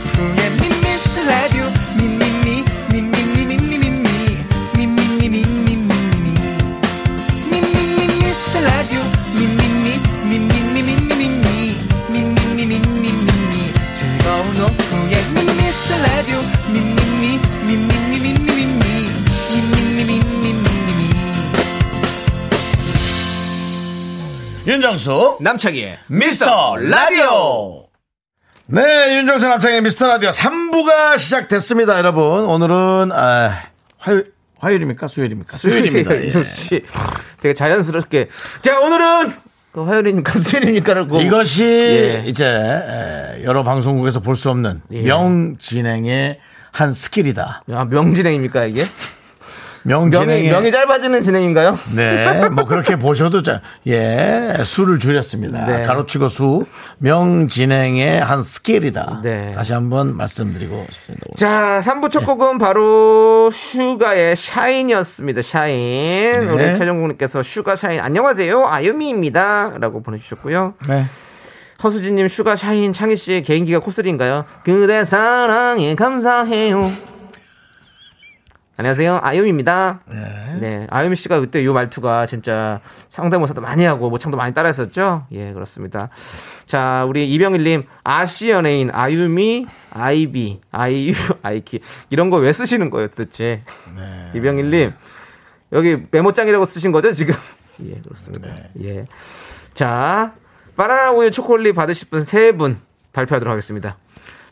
윤정수 남창희의 미스터 라디오. 네, 윤정수 남창희의 미스터 라디오 3부가 시작됐습니다, 여러분. 오늘은 아, 화요 화요일입니까? 수요일입니까? 수요일입니다. 예. 윤정수 씨. 되게 자연스럽게. 자, 오늘은 그 화요일입니까? 수요일입니까라고. 이것이 예. 이제 에, 여러 방송국에서 볼 수 없는 예. 명진행의 한 skill이다. 아, 명진행입니까, 이게? 명이, 명진행의 명이 짧아지는 진행인가요? 네, 뭐 그렇게 보셔도 자, 예, 수를 줄였습니다. 네. 가로치고 수 명진행의 한 skill이다. 네. 다시 한번 말씀드리고 싶습니다. 자, 3부 첫 곡은 바로 슈가의 Shine이었습니다. Shine. 우리 최정국님께서 슈가 Shine 안녕하세요. 아유미입니다. 라고 보내주셨고요. 네. 허수진님 슈가 Shine 창희 씨의 개인기가 코스리인가요? 그대 사랑에 감사해요. 안녕하세요. 아유미입니다. 네. 아유미 씨가 그때 요 말투가 진짜 상대모사도 많이 하고 모창도 많이 따라 했었죠? 예, 그렇습니다. 자, 우리 이병일님, 아시 연예인, 아유미, 아이비, 아이유, 아이키. 이런 거 왜 쓰시는 거예요, 도대체? 이병일님, 여기 메모장이라고 쓰신 거죠, 지금? 예, 그렇습니다. 예. 자, 바나나 우유 초콜릿 받으실 분 세 분 발표하도록 하겠습니다.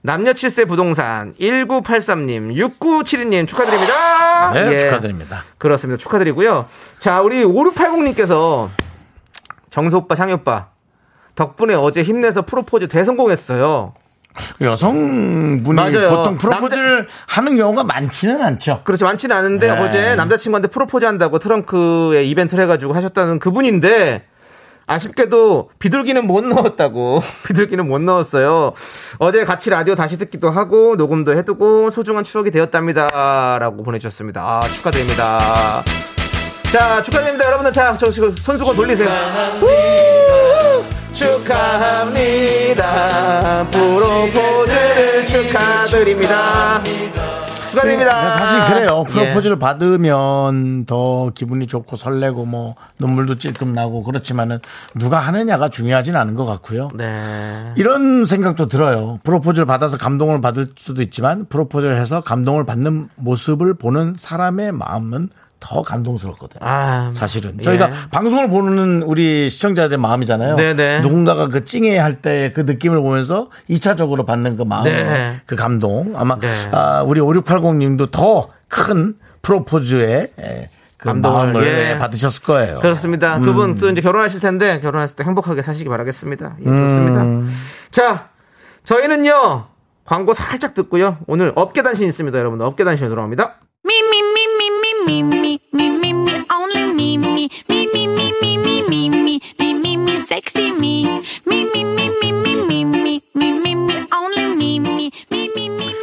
남녀 7세 부동산 1983님, 6972님 축하드립니다. 네, 예. 축하드립니다. 그렇습니다. 축하드리고요. 자, 우리 5680님께서 정수 오빠, 창희 오빠 덕분에 어제 힘내서 프로포즈 대성공했어요. 여성분이 맞아요. 보통 프로포즈를 하는 경우가 많지는 않죠. 그렇지 많지는 않은데 네. 어제 남자친구한테 프로포즈 한다고 트렁크에 이벤트를 해가지고 하셨다는 그분인데 아쉽게도 비둘기는 못 넣었다고 비둘기는 못 넣었어요. 어제 같이 라디오 다시 듣기도 하고 녹음도 해두고 소중한 추억이 되었답니다 라고 보내주셨습니다. 아, 축하드립니다. 자 축하드립니다 여러분들 자 저, 저 손수건 돌리세요. 우! 축하합니다. 프로포즈를 축하드립니다. 축하 드립니다. 네, 사실 그래요. 예. 프로포즈를 받으면 더 기분이 좋고 설레고 뭐 눈물도 찔끔 나고 그렇지만은 누가 하느냐가 중요하진 않은 것 같고요. 네. 이런 생각도 들어요. 프로포즈를 받아서 감동을 받을 수도 있지만 프로포즈를 해서 감동을 받는 모습을 보는 사람의 마음은 더 감동스럽거든요. 아, 사실은 예. 저희가 방송을 보는 우리 시청자들의 마음이잖아요. 네네. 누군가가 그 찡해 할 때 그 느낌을 보면서 2차적으로 받는 그 마음의 네. 그 감동 아마 네. 아, 우리 5680님도 더 큰 프로포즈의 에, 그 감동을, 예. 받으셨을 거예요. 그렇습니다. 두분 또 이제 결혼하실 텐데 결혼했을 때 행복하게 사시기 바라겠습니다. 예, 좋습니다. 자, 저희는요 광고 살짝 듣고요. 오늘 업계 단신 있습니다, 여러분. 업계 단신 돌아옵니다.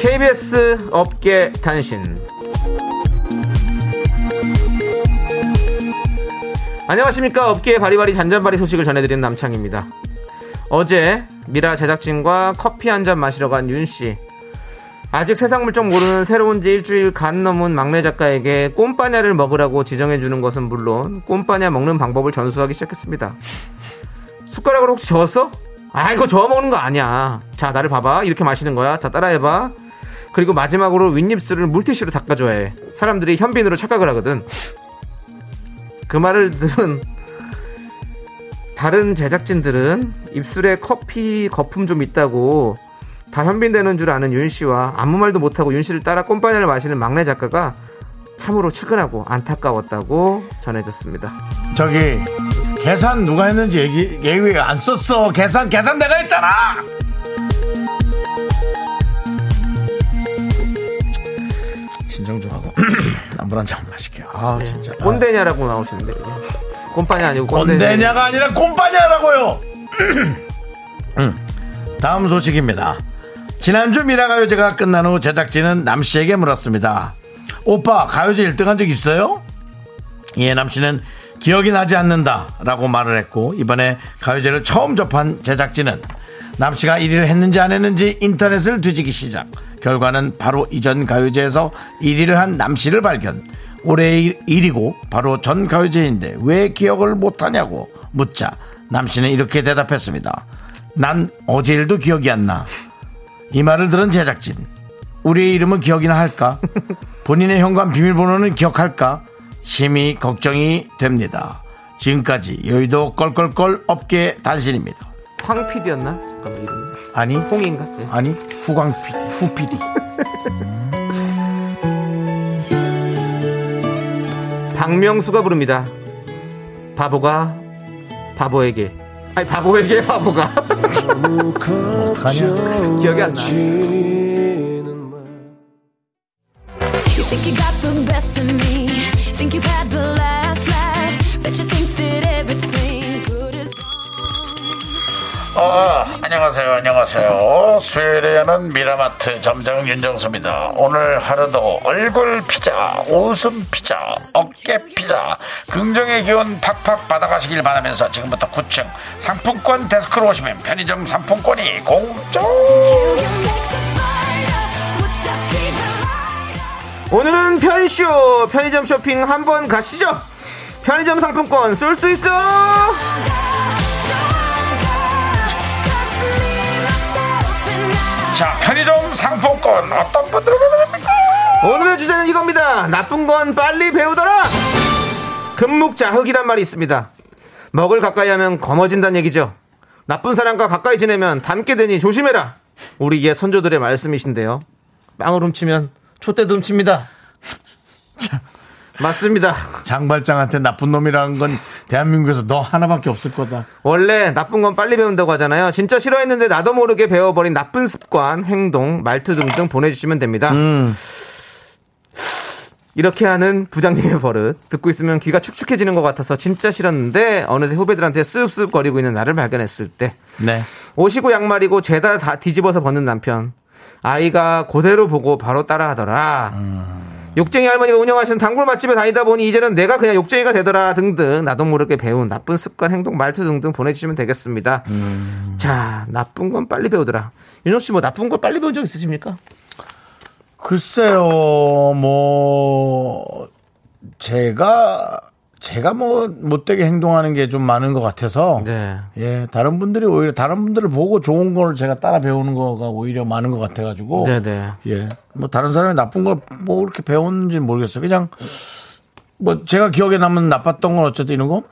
KBS 업계 단신. 안녕하십니까. 업계의 바리바리 잔잔바리 소식을 전해드리는 남창입니다. 어제 미라 제작진과 커피 한 잔 마시러 간 윤 씨. 아직 세상 물정 모르는 새로운 지 일주일 간 넘은 막내 작가에게 꼼빠냐를 먹으라고 지정해주는 것은 물론 꼼빠냐 먹는 방법을 전수하기 시작했습니다. 숟가락으로 혹시 저었어? 아, 이거 저어 먹는 거 아니야. 자, 나를 봐봐. 이렇게 마시는 거야. 자, 따라해봐. 그리고 마지막으로 윗입술을 물티슈로 닦아줘야 해. 사람들이 현빈으로 착각을 하거든. 그 말을 들은 다른 제작진들은 입술에 커피 거품 좀 있다고 다 현빈되는 줄 아는 윤 씨와 아무 말도 못하고 윤 씨를 따라 꼼빠냐를 마시는 막내 작가가 참으로 측은하고 안타까웠다고 전해졌습니다. 저기 계산 누가 했는지 얘기 얘기 안 썼어 계산 계산 내가 했잖아 진정 좀 하고 물한 잔 마실게요 아 진짜 아, 꼰대냐라고 나오시는데. 꼼빠냐 아니고 꼰대. 꼰대냐가 아니라 꼼빠냐라고요 음, 다음 소식입니다 지난주 미라가요제가 끝난 후 제작진은 남씨에게 물었습니다 오빠 가요제 1등 한 적 있어요? 이에 남씨는 기억이 나지 않는다라고 말을 했고 이번에 가요제를 처음 접한 제작진은 남씨가 1위를 했는지 안 했는지 인터넷을 뒤지기 시작. 결과는 바로 이전 가요제에서 1위를 한 남씨를 발견. 올해의 1위고 바로 전 가요제인데 왜 기억을 못하냐고 묻자 남씨는 이렇게 대답했습니다. 난 어제 일도 기억이 안 나. 이 말을 들은 제작진. 우리의 이름은 기억이나 할까? 본인의 현관 비밀번호는 기억할까? 심히 걱정이 됩니다. 지금까지 여의도 껄껄껄 업계 단신입니다. 황 PD였나? 잠깐만 이름. 아니, 홍인가? 네. 아니, 후광 PD, 후 PD. 박명수가 부릅니다. 바보가 바보에게. 아니 바보에게 바보가 어떡하냐? 기억이 안 나. You think you got the best of me. Think you've had the 어, 안녕하세요, 안녕하세요. 수요일에 여는 미라마트 점장 윤정수입니다. 오늘 하루도 얼굴 피자, 웃음 피자, 어깨 피자, 긍정의 기운 팍팍 받아가시길 바라면서 지금부터 9층 상품권 데스크로 오시면 편의점 상품권이 공짜! 오늘은 편쇼 편의점 쇼핑 한번 가시죠. 편의점 상품권 쏠 수 있어. 자, 편의점 상품권 어떤 분들은 받습니까? 오늘의 주제는 이겁니다. 나쁜 건 빨리 배우더라. 금묵자흑이란 말이 있습니다. 먹을 가까이 하면 검어진다는 얘기죠. 나쁜 사람과 가까이 지내면 닮게 되니 조심해라. 우리 옛 선조들의 말씀이신데요. 빵을 훔치면 촛대도 훔칩니다. 맞습니다. 장발장한테 나쁜 놈이라는 건 대한민국에서 너 하나밖에 없을 거다. 원래 나쁜 건 빨리 배운다고 하잖아요. 진짜 싫어했는데 나도 모르게 배워버린 나쁜 습관, 행동, 말투 등등 보내주시면 됩니다. 이렇게 하는 부장님의 버릇 듣고 있으면 귀가 축축해지는 것 같아서 진짜 싫었는데 어느새 후배들한테 쓱쓱 거리고 있는 나를 발견했을 때 네. 옷이고 양말이고 죄다 다 뒤집어서 벗는 남편 아이가 그대로 보고 바로 따라하더라 욕쟁이 할머니가 운영하시는 단골 맛집에 다니다 보니 이제는 내가 그냥 욕쟁이가 되더라 등등 나도 모르게 배운 나쁜 습관 행동 말투 등등 보내주시면 되겠습니다. 자 나쁜 건 빨리 배우더라. 윤정 씨뭐 나쁜 걸 빨리 배운 적 있으십니까? 글쎄요, 뭐, 제가, 제가 뭐, 못되게 행동하는 게 좀 많은 것 같아서. 네. 예, 다른 분들이 오히려 다른 분들을 보고 좋은 걸 제가 따라 배우는 거가 오히려 많은 것 같아가지고. 네네. 예. 뭐 다른 사람이 나쁜 걸 뭐 그렇게 배웠는지 는 모르겠어요. 그냥 뭐 제가 기억에 남은 나빴던 건 어쨌든 이런 거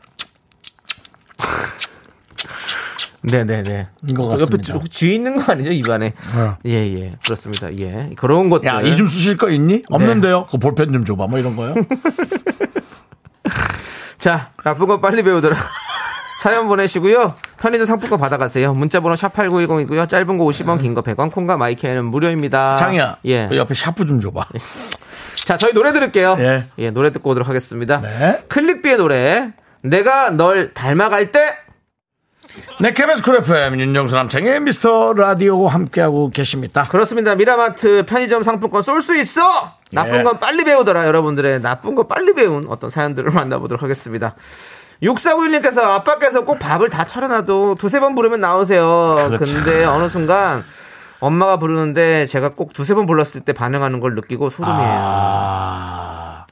네네네. 이거 옆에 같습니다. 쥐- 쥐 있는 거 아니죠 입안에? 어. 예예 그렇습니다. 예 그런 것들. 야, 이좀 쓰실 거 있니? 없는데요. 그 볼펜 좀 줘봐. 뭐 이런 거요. 자, 나쁜 거 빨리 배우더라. 사연 보내시고요. 편의점 상품권 받아가세요. 문자번호 샵8910이고요. 짧은 거 50원, 긴 거 100원, 콩과 마이크는 무료입니다. 장이야. 예. 그 옆에 샤프 좀 줘봐. 자, 저희 노래 들을게요. 예. 예, 노래 듣고 오도록 하겠습니다. 네. 클릭비의 노래. 내가 널 닮아갈 때. 네, KBS 쿨 FM 윤정수 남창희의 미스터 라디오 함께하고 계십니다. 그렇습니다. 미라마트 편의점 상품권 쏠 수 있어! 나쁜 예. 건 빨리 배우더라. 여러분들의 나쁜 거 빨리 배운 어떤 사연들을 만나보도록 하겠습니다. 6491님께서 아빠께서 꼭 밥을 다 차려놔도 두세 번 부르면 나오세요. 근데 어느 순간 엄마가 부르는데 제가 꼭 두세 번 불렀을 때 반응하는 걸 느끼고 소름이에요. 아,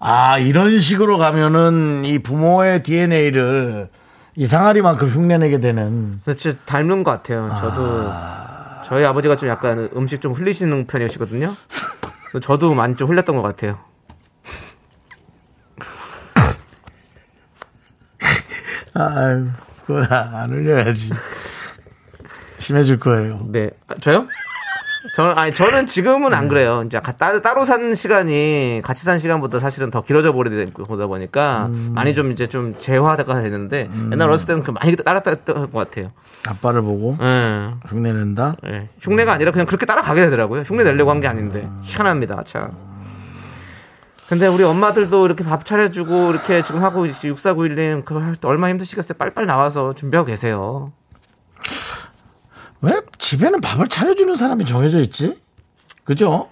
아, 이런 식으로 가면은 이 부모의 DNA를 이상하리만큼 흉내내게 되는. 진짜 닮는 것 같아요. 저도 저희 아버지가 좀 약간 음식 좀 흘리시는 편이시거든요. 저도 많이 좀 흘렸던 것 같아요. 아유, 그거 안 흘려야지. 심해질 거예요. 네. 아, 저요? 저는 아니 저는 지금은 안 그래요. 이제 가- 따로 따로 산 시간이 같이 산 시간보다 사실은 더 길어져 버리다 보니까 많이 좀 이제 좀 재화가 되는데 옛날 어렸을 때는 그 많이 따랐던 것 같아요. 아빠를 보고 예. 흉내 낸다? 예. 흉내가 아니라 그냥 그렇게 따라가게 되더라고요. 흉내 내려고 한 게 아닌데 희한합니다. 참. 근데 우리 엄마들도 이렇게 밥 차려주고 이렇게 지금 하고 6491님 그거 할때 얼마나 힘드시겠어요. 빨리빨리 나와서 준비하고 계세요. 왜 집에는 밥을 차려주는 사람이 정해져 있지? 그죠?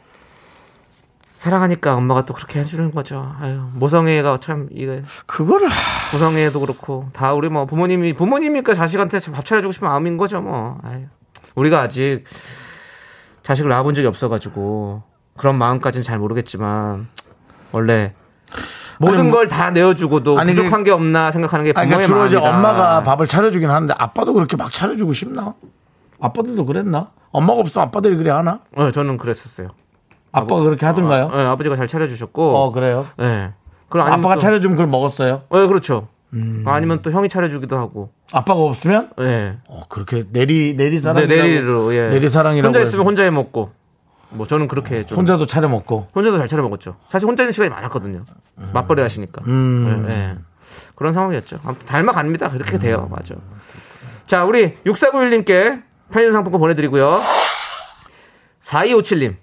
사랑하니까 엄마가 또 그렇게 해주는 거죠. 아유, 모성애가 참, 이게, 그거를 모성애도 그렇고, 다 우리 뭐 부모님이, 부모님이니까 자식한테 밥 차려주고 싶은 마음인 거죠, 뭐. 아유, 우리가 아직 자식을 낳아본 적이 없어가지고, 그런 마음까지는 잘 모르겠지만, 원래, 모든 걸 다 내어주고도 아니, 부족한 게 없나 생각하는 게 아니, 그러니까 주로 이제. 엄마가 밥을 차려주긴 하는데 아빠도 그렇게 막 차려주고 싶나? 아빠들도 그랬나? 엄마가 없으면 아빠들이 그래 하나? 어, 저는 그랬었어요. 아빠가 그렇게 하던가요? 네, 아버지가 잘 차려주셨고, 어, 그래요? 네. 그럼 아빠가 또- 차려주면 그걸 먹었어요? 네, 그렇죠. 음. 아니면 또 형이 차려주기도 하고, 아빠가 없으면? 네. 어, 그렇게 내리, 내리 네, 사랑이라고. 내리로, 예. 내리 사랑이라고. 혼자. 있으면 혼자 해 먹고, 뭐 저는 그렇게 좀 혼자도 차려 먹고. 혼자도 잘 차려 먹었죠. 사실 혼자 있는 시간이 많았거든요. 맞벌이 하시니까. 음. 예, 예. 그런 상황이었죠. 아무튼 닮아갑니다. 이렇게 돼요. 맞아. 자, 우리 6491님께 편의점 상품권 보내드리고요. 4257님.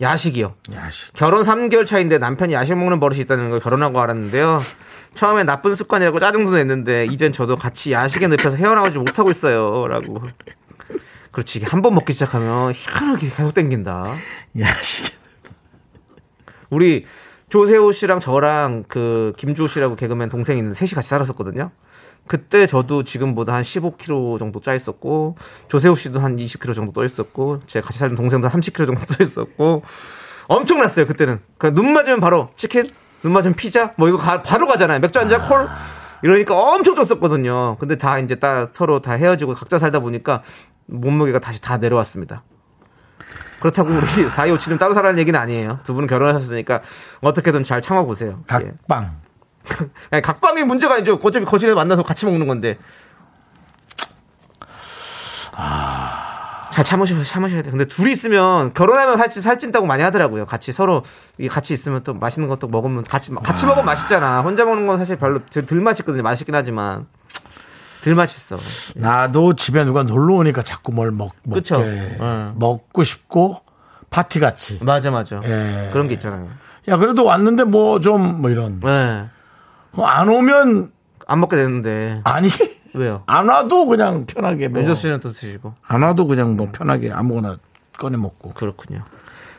야식이요. 야식. 결혼 3개월 차인데 남편이 야식 먹는 버릇이 있다는 걸 결혼하고 알았는데요. 처음에 나쁜 습관이라고 짜증도 냈는데 이젠 저도 같이 야식에 늪에서 헤어나오지 못하고 있어요. 라고. 그렇지. 한 번 먹기 시작하면 희한하게 계속 땡긴다. 야식. 우리 조세호 씨랑 저랑 그 김주호 씨라고 개그맨 동생이 있는데 셋이 같이 살았었거든요. 그때 저도 지금보다 한 15kg 정도 짜 있었고 조세호 씨도 한 20kg 정도 떠 있었고 제가 같이 살던 동생도 30kg 정도 떠 있었고 엄청났어요 그때는. 그눈 맞으면 바로 치킨, 눈 맞으면 피자, 뭐 이거 가- 바로 가잖아요. 맥주 한 잔 콜. 이러니까 엄청 쪘었거든요. 근데 다 이제 딱 서로 다 헤어지고 각자 살다 보니까 몸무게가 다시 다 내려왔습니다. 그렇다고 우리 4257님 따로 살라는 얘기는 아니에요. 두 분은 결혼하셨으니까 어떻게든 잘 참아보세요. 예. 각방. 아니, 각방이 문제가 아니죠. 어차피 거실에 만나서 같이 먹는 건데. 잘 참으셔야, 참으셔야 돼. 근데 둘이 있으면 결혼하면 살찐, 살찐다고 많이 하더라고요. 같이 서로 같이 있으면 또 맛있는 것도 먹으면 같이 같이 먹으면 맛있잖아. 혼자 먹는 건 사실 별로 덜, 덜 맛있거든요. 맛있긴 하지만 덜 맛있어. 나도 집에 누가 놀러 오니까 자꾸 뭘 먹, 먹게. 응. 먹고 싶고, 파티 같이. 맞아 맞아. 예. 그런 게 있잖아요. 야, 그래도 왔는데 뭐 좀, 뭐 이런. 네. 어, 안 오면, 안 먹게 되는데 아니. 왜요? 안 와도 그냥 편하게. 뭐. 윤조 씨는 또 드시고. 안 와도 그냥 뭐 편하게 아무거나 꺼내 먹고. 그렇군요.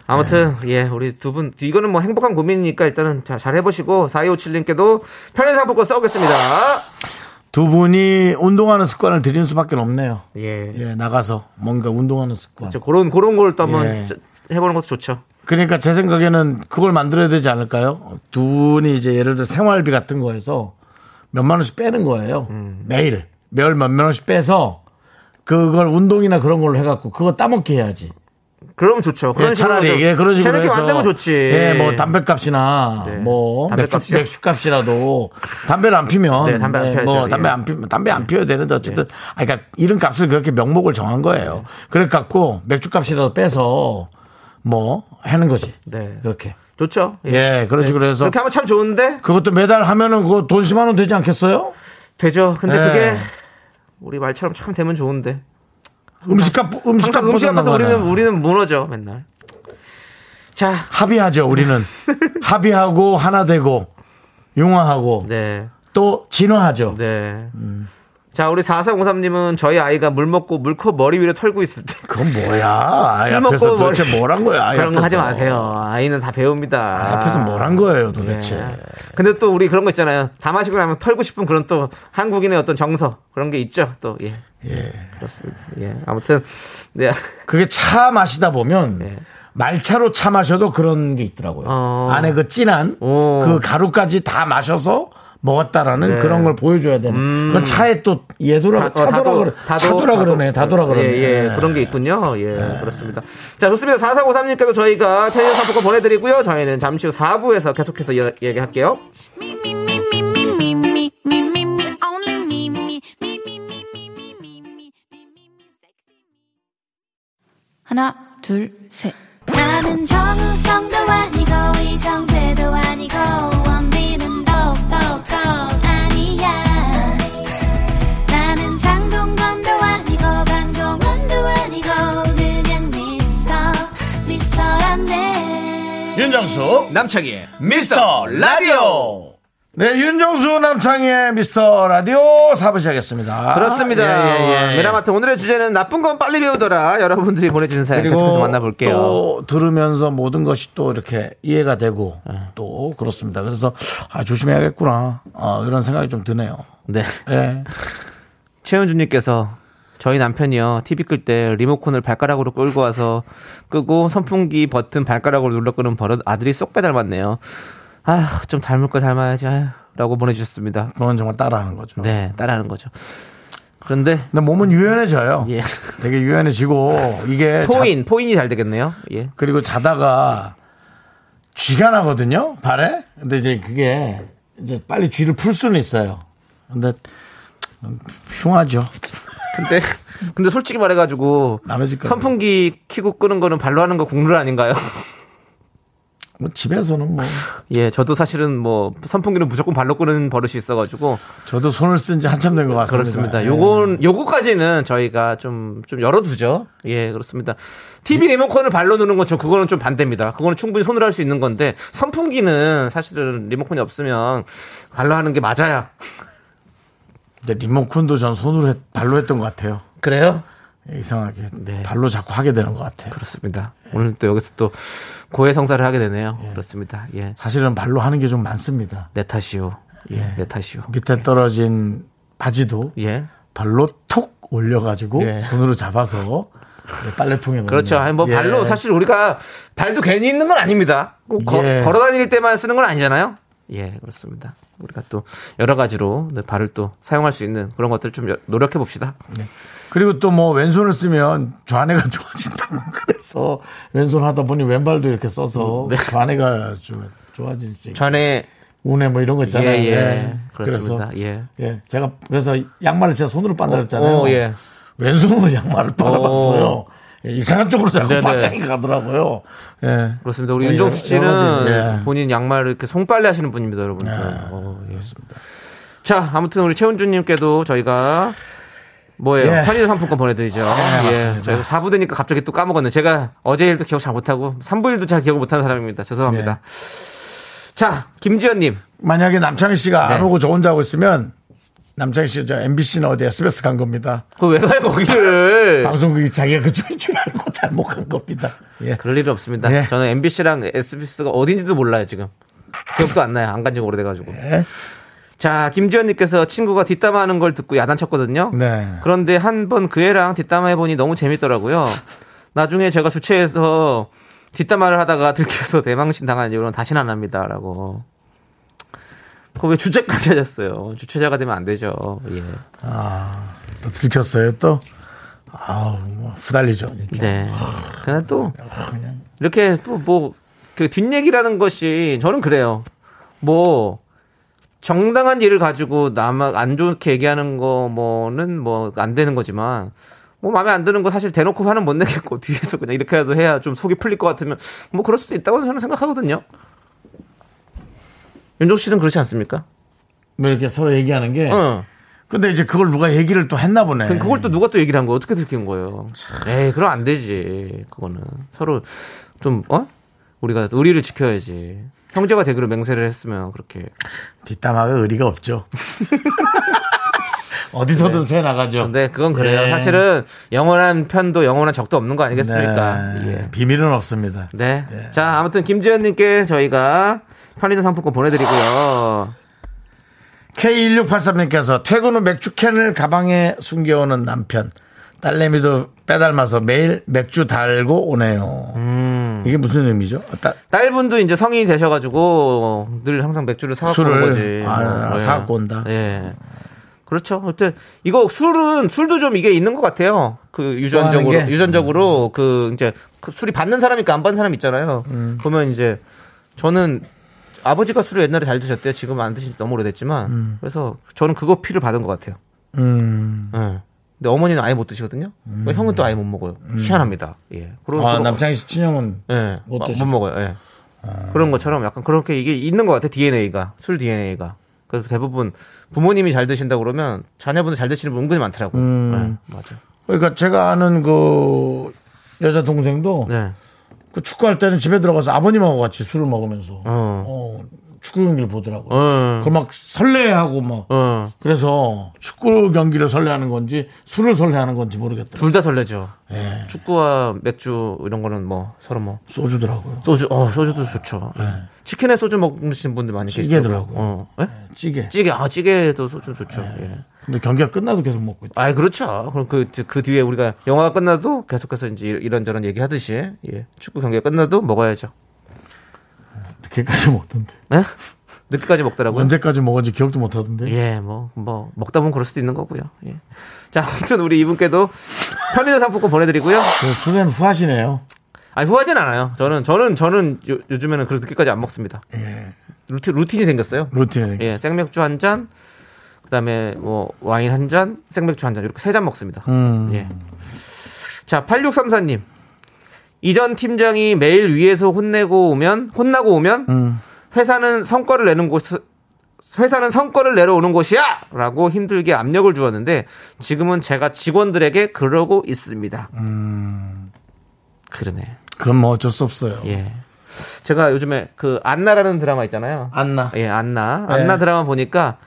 아무튼 예 우리 두 분 이거는 뭐 행복한 고민이니까 일단은 자, 잘 해보시고 4257님께도 편의상 복권 써오겠습니다. 두 분이 운동하는 습관을 들이는 수밖에 없네요. 예. 예, 나가서 뭔가 운동하는 습관. 저 그런 그런 걸 또 한번 예. 짜- 해보는 것도 좋죠. 그러니까 제 생각에는 그걸 만들어야 되지 않을까요? 두 분이 이제 예를 들어 생활비 같은 거에서 몇만 원씩 빼는 거예요. 음. 매일. 매월 몇만 원씩 빼서 그걸 운동이나 그런 걸로 해갖고 그거 따먹게 해야지. 그러면 좋죠. 그런 예, 차라리 예, 그런 식으로 해서 만들면 좋지. 예, 뭐 담배값이나 네. 뭐 맥주, 담배값이요? 맥주값이라도 담배를 안 피면 네, 담배 안 네, 피워야죠. 뭐 담배 예. 안 피, 담배 안 피워야 되는데 어쨌든 아 그러니까 이런 값을 그렇게 명목을 정한 거예요. 그래 갖고 맥주값이라도 빼서 뭐 하는 거지. 네. 그렇게. 좋죠. 예, 그런 식으로 해서 그렇게 하면 참 좋은데 그것도 매달 하면은 그거 돈 10만 원 되지 않겠어요? 되죠. 근데 예. 그게 우리 말처럼 참 되면 좋은데 음식값 음식값 항상 음식 보장 앞에서 우리는. 우리는 무너져 맨날. 자, 합의하죠, 우리는. 합의하고 하나 되고 융화하고 네. 또 진화하죠. 네. 자, 우리 4403님은 저희 아이가 물 먹고 물컵 머리 위로 털고 있을 때 그건 뭐야? 아이 술 앞에서 먹고 도대체 머리- 뭘한 거야? 아이 그런 거 하지. 마세요. 아이는 다 배웁니다. 앞에서 뭘 한 거예요, 도대체? 예. 근데 또 우리 그런 거 있잖아요. 다 마시고 나면 털고 싶은 그런 또 한국인의 어떤 정서 그런 게 있죠. 또 예. 예. 그렇습니다. 예. 아무튼 네. 그게 차 마시다 보면 네. 말차로 차 마셔도 그런 게 있더라고요. 어. 안에 그 진한 오. 그 가루까지 다 마셔서 먹었다라는 네. 그런 걸 보여줘야 되는. 음. 그건 차에 또 예도라 다, 어, 차도라 그래. 차도라 그러네. 다도라 예, 그러네. 예, 예. 그런 게 있군요. 예, 예. 그렇습니다. 자, 좋습니다. 4453님께도 저희가 테니어 상품권 보내드리고요. 저희는 잠시 후 4부에서 계속해서 여, 얘기할게요. 하나, 둘, 셋. 나는 정우성도 아니고 이정재도 아니고 윤정수 남창희의 미스터 라디오. 네, 윤정수 남창희의 미스터 라디오 사부 시작했습니다. 그렇습니다. 예, 예, 예. 미라마트 오늘의 주제는 나쁜 건 빨리 배우더라. 여러분들이 보내주신 사연 계속해서 그리고 만나볼게요. 또 들으면서 모든 것이 또 이렇게 이해가 되고 네. 또 그렇습니다. 그래서 아, 조심해야겠구나. 아, 이런 생각이 좀 드네요. 네. 예. 최은주님께서 저희 남편이요 TV 끌 때 리모컨을 발가락으로 끌고 와서 끄고 선풍기 버튼 발가락으로 눌러 끄는 버릇 아들이 쏙 빼닮았네요. 아휴 좀 닮을 거 닮아야지 아휴라고 보내주셨습니다. 그건 정말 따라하는 거죠. 네 따라하는 거죠. 그런데 근데 몸은 유연해져요. 예. 되게 유연해지고 이게 자- point point이 잘 되겠네요. 예. 그리고 자다가 쥐가 나거든요 발에. 근데 이제 그게 이제 빨리 쥐를 풀 수는 있어요. 근데 음, 흉하죠. 근데 근데 솔직히 말해가지고. 선풍기 키고 끄는 거는 발로 하는 거 국룰 아닌가요? 뭐 집에서는 뭐 예, 저도 사실은 뭐 선풍기는 무조건 발로 끄는 버릇이 있어가지고 저도 손을 쓴 지 한참 된 것 같습니다. 그렇습니다. 예. 요건 요거까지는 저희가 좀 좀 열어두죠. 예, 그렇습니다. TV 리모컨을 발로 누는 건저 그거는 좀 반대입니다. 그거는 충분히 손으로 할 수 있는 건데 선풍기는 사실은 리모컨이 없으면 발로 하는 게 맞아요. 근데 리모컨도 전 손으로 했- 발로 했던 것 같아요. 그래요? 이상하게 네. 발로 자꾸 하게 되는 것 같아요. 그렇습니다. 오늘 또 여기서 또 고해성사를 하게 되네요. 그렇습니다. 예, 사실은 발로 하는 게 좀 많습니다. 내 탓이요. 예, 내 탓이요. 밑에 떨어진 바지도 예. 발로 톡 올려가지고 예. 손으로 잡아서 네, 빨래통에 넣는 그렇죠. 아니, 뭐 예. 발로 사실 우리가 발도 괜히 있는 건 아닙니다. 꼭 거- 예. 걸어 다닐 때만 쓰는 건 아니잖아요. 예, 그렇습니다. 우리가 또 여러 가지로 네, 발을 또 사용할 수 있는 그런 것들 좀 여- 노력해 봅시다. 그리고 또 뭐 왼손을 쓰면 좌뇌가 좋아진다고 그래서 왼손 하다 보니 왼발도 이렇게 써서 네. 좌뇌가 좀 좋아지지. 전에 우뇌 뭐 이런 거 예, 있잖아요. 예. 네. 그렇습니다. 그래서 예. 예, 제가 그래서 양말을 제가 손으로 빤다 그랬잖아요. 어, 예. 왼손으로 양말을 빨아봤어요. 예, 이상한 쪽으로 자꾸 네네. 방향이 가더라고요. 예. 그렇습니다. 우리 예, 윤종수 씨는 예. 본인 양말을 이렇게 송빨래 하시는 분입니다, 여러분들. 어, 예. 자, 아무튼 우리 최은주님께도 저희가 뭐예요? 예. 편의점 상품권 보내드리죠. 예, 맞습니다. 저희가 4부 되니까 갑자기 또 까먹었네. 제가 어제 일도 기억 잘 못하고 3부 일도 잘 기억을 못하는 사람입니다. 죄송합니다. 자, 김지연님. 만약에 남창희 씨가 안 네. 오고 저 혼자 하고 있으면 남창희 씨저 MBC는 어디 SBS 간 겁니다. 그거 왜 가요, 거기를? 방송국이 자기가 그쪽인 줄 알고 잘못 간 겁니다. 예. 그럴 일은 없습니다. 예. 저는 MBC랑 SBS가 어딘지도 몰라요, 지금. 기억도 안 나요. 안 간 지 오래돼가지고. 예. 자, 김지연님께서 친구가 뒷담화하는 걸 듣고 야단쳤거든요. 네. 그런데 한 번 그 애랑 뒷담화 해보니 너무 재밌더라고요. 나중에 제가 주최해서 뒷담화를 하다가 들켜서 대망신 당한 이후로는 다시는 안 합니다라고. 그거 왜 주제까지 하셨어요? 주최자가 되면 안 되죠. 예. 또 들켰어요 또. 아우 뭐 후달리죠. 진짜. 네. 그냥 또 이렇게 또 뭐 그 뒷얘기라는 것이 저는 그래요. 뭐 정당한 일을 가지고 남안 좋게 얘기하는 거 뭐는 뭐 안 되는 거지만 뭐 마음에 안 드는 거 사실 대놓고 화는 못 내겠고 뒤에서 그냥 이렇게라도 해야 좀 속이 풀릴 것 같으면 뭐 그럴 수도 있다고 저는 생각하거든요. 윤종 씨는 그렇지 않습니까? 뭐 이렇게 서로 얘기하는 게. 어. 근데 이제 그걸 누가 얘기를 또 했나 보네. 그걸 또 누가 또 얘기를 한 거야? 어떻게 들킨 거예요? 에이, 그럼 안 되지. 그거는. 서로 좀, 어? 우리가 의리를 지켜야지. 형제가 되기로 맹세를 했으면 그렇게. 뒷담화가 의리가 없죠. 어디서든 새 나가죠. 근데 네, 그건 그래요. 예. 사실은 영원한 편도 영원한 적도 없는 거 아니겠습니까? 네. 예. 비밀은 없습니다. 네. 자, 아무튼 김지현님께 저희가 편의점 상품권 보내드리고요. K1683님께서 퇴근 후 맥주캔을 가방에 숨겨오는 남편. 딸내미도 빼닮아서 매일 맥주 달고 오네요. 음. 이게 무슨 의미죠? 아, 딸, 딸분도 이제 성인이 되셔가지고 늘 항상 맥주를 사갖고 오는? 거지. 아, 예. 사갖고 온다? 예. 그렇죠. 그때 이거 술은 술도 좀 이게 있는 것 같아요. 그 유전적으로? 유전적으로 그 이제 그 술이 받는 사람이니까 안 받는 사람 있잖아요. 음. 그러면 이제 저는 아버지가 술을 옛날에 잘 드셨대요. 지금 안 드신 지 너무 오래됐지만 그래서 저는 그거 피를 받은 것 같아요. 음. 예. 근데 어머니는 아예 못 드시거든요. 형은 또 아예 못 먹어요. 희한합니다. 예. 그런 아, 남창희 씨 친형은 예, 못 못. 먹어요. 예. 그런 것처럼 약간 그렇게 이게 있는 것 같아 DNA가 술 DNA가. 그래서 대부분 부모님이 잘 드신다 고 그러면 자녀분들 잘 드시는 분 은근히 많더라고. 요 음. 네, 맞아. 그러니까 제가 아는 그 여자 동생도 네. 그 축구할 때는 집에 들어가서 아버님하고 같이 술을 먹으면서 어. 어, 축구 경기를 보더라고요. 어. 그걸 막 설레하고 막 어. 그래서 축구 경기를 설레하는 건지 술을 설레하는 건지 모르겠더라고요. 둘 다 설레죠. 예. 축구와 맥주 이런 거는 뭐 서로 뭐 소주더라고요. 소주, 어 소주도 좋죠. 예. 치킨에 소주 먹으시는 분들 많이 계시더라고요. 찌개더라고요. 어. 예? 찌개. 찌개, 아 찌개도 소주 좋죠. 예. 근데 경기가 끝나도 계속 먹고 있다. 아, 그렇죠. 그럼 그, 그 뒤에 우리가 영화가 끝나도 계속해서 이제 이런저런 얘기 하듯이, 예. 축구 경기가 끝나도 먹어야죠. 늦게까지 먹던데. 예? 늦게까지 먹더라고요. 언제까지 먹었는지 기억도 못 하던데. 예, 뭐, 뭐, 먹다 보면 그럴 수도 있는 거고요. 예. 자, 아무튼 우리 이분께도 편의점 상품권 보내드리고요. 그 술엔 후하시네요. 아니, 후하진 않아요. 저는, 저는, 저는 요, 요즘에는 그렇게 늦게까지 안 먹습니다. 예. 루틴, 루틴이 생겼어요. 루틴에. 예, 생맥주 한 잔, 그 다음에 뭐, 와인 한 잔, 생맥주 한 잔, 이렇게 세 잔 먹습니다. 음. 예. 자, 8634님. 이전 팀장이 매일 위에서 혼내고 오면, 혼나고 오면, 음. 회사는 성과를 내는 곳, 회사는 성과를 내려오는 곳이야! 라고 힘들게 압력을 주었는데, 지금은 제가 직원들에게 그러고 있습니다. 음. 그러네. 그건 뭐 어쩔 수 없어요. 예. 제가 요즘에 그 안나라는 드라마 있잖아요. 안나. 예, 안나. 네. 안나 드라마 보니까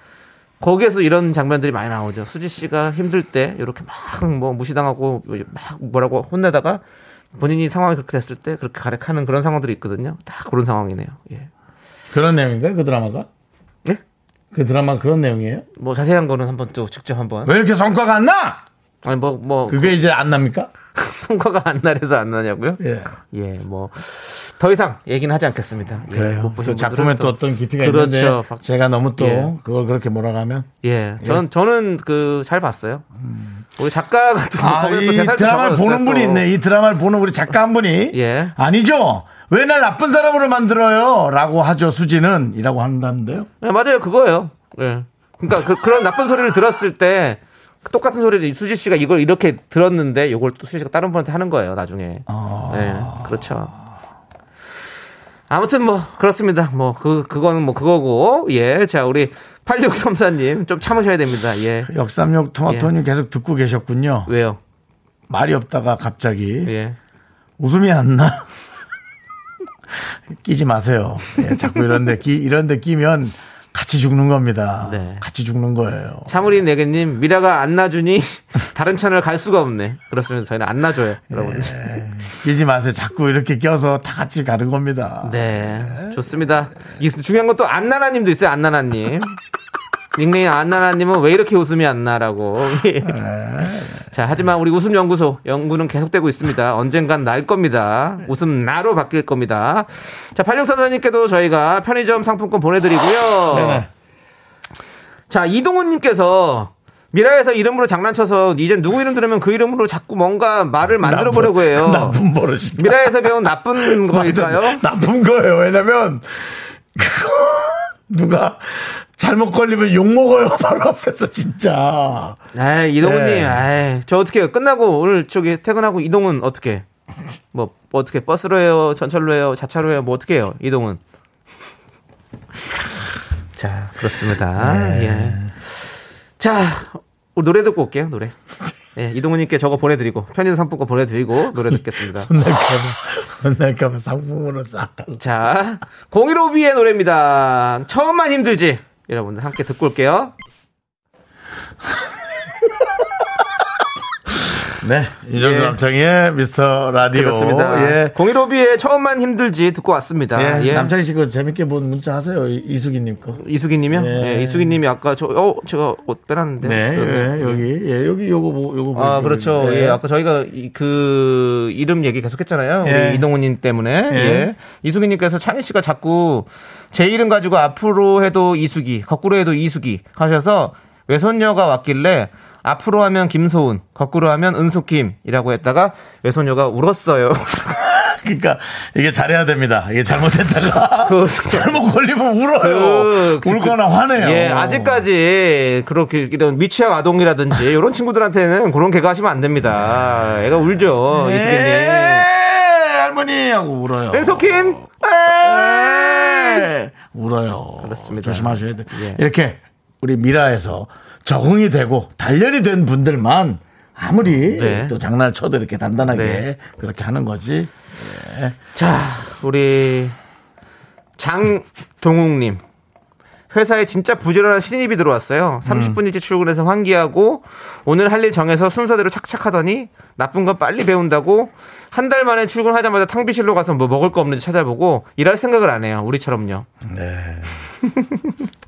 거기에서 이런 장면들이 많이 나오죠. 수지 씨가 힘들 때 이렇게 막 뭐 무시당하고 막 뭐라고 혼내다가 본인이 상황이 그렇게 됐을 때 그렇게 가래하는 그런 상황들이 있거든요. 다 그런 상황이네요. 예. 그런 내용인가요? 그 드라마가? 예? 그 드라마 그런 내용이에요? 뭐 자세한 거는 한번 또 직접 한번. 왜 이렇게 성과가 안 나? 아니 뭐뭐 그게 이제 안 납니까? 성과가 안 나래서 안 나냐고요? 예. 예, 뭐 더 이상 얘기는 하지 않겠습니다. 예, 그래요. 못 보신 또 작품에 또 어떤 깊이가 그렇죠. 있는데 박- 제가 너무 또 예. 그걸 그렇게 몰아가면 예, 전 저는 그 잘 봤어요. 우리 작가가 또 아, 이 드라마를 보는 분이 또. 있네. 이 드라마를 보는 우리 작가 한 분이 예. 아니죠. 왜 날 나쁜 사람으로 만들어요? 라고 하죠. 수지는 이라고 한다는데요. 네, 맞아요. 그거예요. 예. 그러니까 그, 런 나쁜 소리를 들었을 때 똑같은 소리를 수지 씨가 이걸 이렇게 들었는데 이걸 또 수지 씨가 다른 분한테 하는 거예요. 나중에. 예. 그렇죠. 아무튼 뭐 그렇습니다. 뭐 그 그거는 뭐 그거고 예. 자, 우리 8634님 좀 참으셔야 됩니다. 예. 역삼역 토마토님 계속 듣고 계셨군요. 왜요? 말이 없다가 갑자기 예. 웃음이 안 나. 끼지 마세요. 예, 자꾸 이런데 끼 이런데 끼면 같이 죽는 겁니다. 네. 같이 죽는 거예요. 차무리 네개님 미라가 안 놔주니 다른 채널 갈 수가 없네. 그렇습니다. 저희는 안 놔줘요, 여러분. 끼지 마세요. 자꾸 이렇게 껴서 다 같이 가는 겁니다. 네, 좋습니다. 이 중요한 건 또 안나나님도 있어요. 안나나님. 닉네임 안나나님은 왜 이렇게 웃음이 안 나라고. 자, 하지만 우리 웃음 연구소 연구는 계속되고 있습니다. 언젠간 날 겁니다. 웃음 나로 바뀔 겁니다. 자, 8634님께도 저희가 편의점 상품권 보내드리고요. 네네. 자, 이동훈님께서 미라에서 이름으로 장난쳐서 이젠 누구 이름 들으면 그 이름으로 자꾸 뭔가 말을 만들어 보려고 해요. 나쁜 버릇이다. 미라에서 배운 나쁜 거일까요? 나쁜 거예요. 왜냐면 그거 누가 잘못 걸리면 욕 먹어요. 바로 앞에서 진짜. 에이, 이동훈님, 네. 에이, 저 어떻게? 끝나고 오늘 저기 퇴근하고 이동훈 어떻게? 뭐, 뭐 어떻게 버스로 해요? 전철로 해요? 자차로 해요? 뭐 어떻게 해요? 이동훈. 자, 그렇습니다. 네. 예. 자, 우리 노래 듣고 올게요, 노래. 예, 이동훈님께 저거 보내드리고, 편의점 상품권 보내드리고, 노래 듣겠습니다. 혼날까봐, 혼날까봐 상품으로 싹. 자, 015B의 노래입니다. 처음만 힘들지. 여러분들 함께 듣고 올게요. 네. 이정수 예. 남창의 미스터 라디오. 그렇습니다. 예. 015B의 처음만 힘들지 듣고 왔습니다. 예. 예. 남창희 씨그 재밌게 본 문자 하세요. 이- 이수기님 거. 이수기님이요? 예. 예. 이수기님이 아까 저, 어, 제가 옷 빼놨는데. 네. 여기. 예, 여기. 예, 여기 요거 뭐, 요거 아, 보시면 그렇죠. 됩니다. 예. 아까 저희가 이- 그 이름 얘기 계속 했잖아요. 예. 우리 이동훈님 때문에. 예. 예. 이수기님께서 창희 씨가 자꾸 제 이름 가지고 앞으로 해도 이수기, 거꾸로 해도 이수기 하셔서 외손녀가 왔길래 앞으로 하면 김소은, 거꾸로 하면 은숙김이라고 했다가 외손녀가 울었어요. 그러니까 이게 잘해야 됩니다. 이게 잘못했다가 그- 잘못 걸리면 울어요. 그- 울거나 화내요. 예, 아직까지 그렇게 이런 미취학 아동이라든지 이런 친구들한테는 그런 개그 하시면 안 됩니다. 애가 울죠, 예, 이수기님. 할머니 하고 울어요. 은석킴! 예, 울어요. 그렇습니다. 조심하셔야 돼. 예. 이렇게 우리 미라에서 적응이 되고 단련이 된 분들만 아무리 네. 또 장난을 쳐도 이렇게 단단하게 네. 그렇게 하는 거지. 자, 우리 장동욱님. 회사에 진짜 부지런한 신입이 들어왔어요. 30분 일찍 출근해서 환기하고 오늘 할 일 정해서 순서대로 착착하더니 나쁜 건 빨리 배운다고 한 달 만에 출근하자마자 탕비실로 가서 뭐 먹을 거 없는지 찾아보고 일할 생각을 안 해요. 우리처럼요. 네.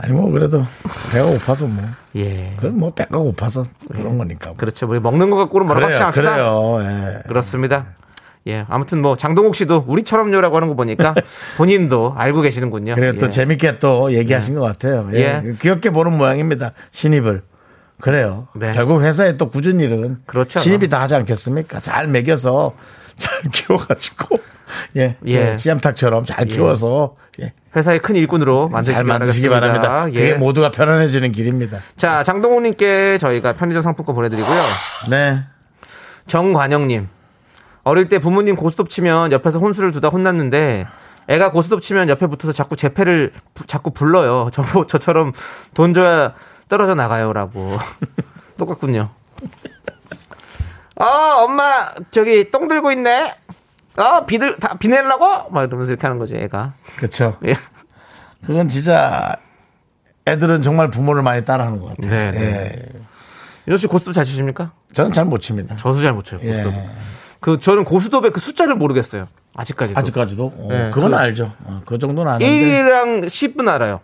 아니 뭐 그래도 배가 고파서 뭐 예. 그건 뭐 배가 고파서 그런 거니까. 뭐. 그렇죠. 우리 먹는 거 갖고는 뭐라고 그래요, 않습니다. 그래요. 예. 그렇습니다. 예. 아무튼 뭐 장동욱 씨도 우리처럼요라고 하는 거 보니까 본인도 알고 계시는군요. 그래요. 또 예. 재밌게 또 얘기하신 것 같아요. 예. 예. 귀엽게 보는 모양입니다. 신입을. 그래요. 네. 결국 회사에 또 굳은 일은 그렇죠. 신입이 다 하지 않겠습니까? 잘 먹여서 잘 키워가지고 예, 예. 예. 씨암탉처럼 잘 키워서 예. 회사의 큰 일꾼으로 만드시기 잘 만드시기 바라겠습니다. 바랍니다. 예. 그게 모두가 편안해지는 길입니다. 자, 장동욱님께 저희가 편의점 상품권 보내 드리고요. 네. 정관영 님. 어릴 때 부모님 고스톱 치면 옆에서 혼수를 두다 혼났는데 애가 고스톱 치면 옆에 붙어서 자꾸 제 패를 부- 자꾸 불러요. 저, 저처럼 돈 줘야 떨어져 나가요라고. 똑같군요. 어, 엄마, 저기 똥 들고 있네? 어, 비들, 다, 비 내려고? 막 이러면서 이렇게 하는 거죠, 애가. 그렇죠. 예. 그건 진짜 애들은 정말 부모를 많이 따라하는 것 같아요. 네, 네. 예. 윤호 씨 고스톱 잘 치십니까? 저는 잘 못 칩니다. 저도 잘 못 쳐요, 예. 고스톱. 그, 저는 고스톱의 그 숫자를 모르겠어요. 아직까지도. 아직까지도 어, 네, 그건 그- 알죠. 어, 그 정도는 아는데 1이랑 10은 알아요.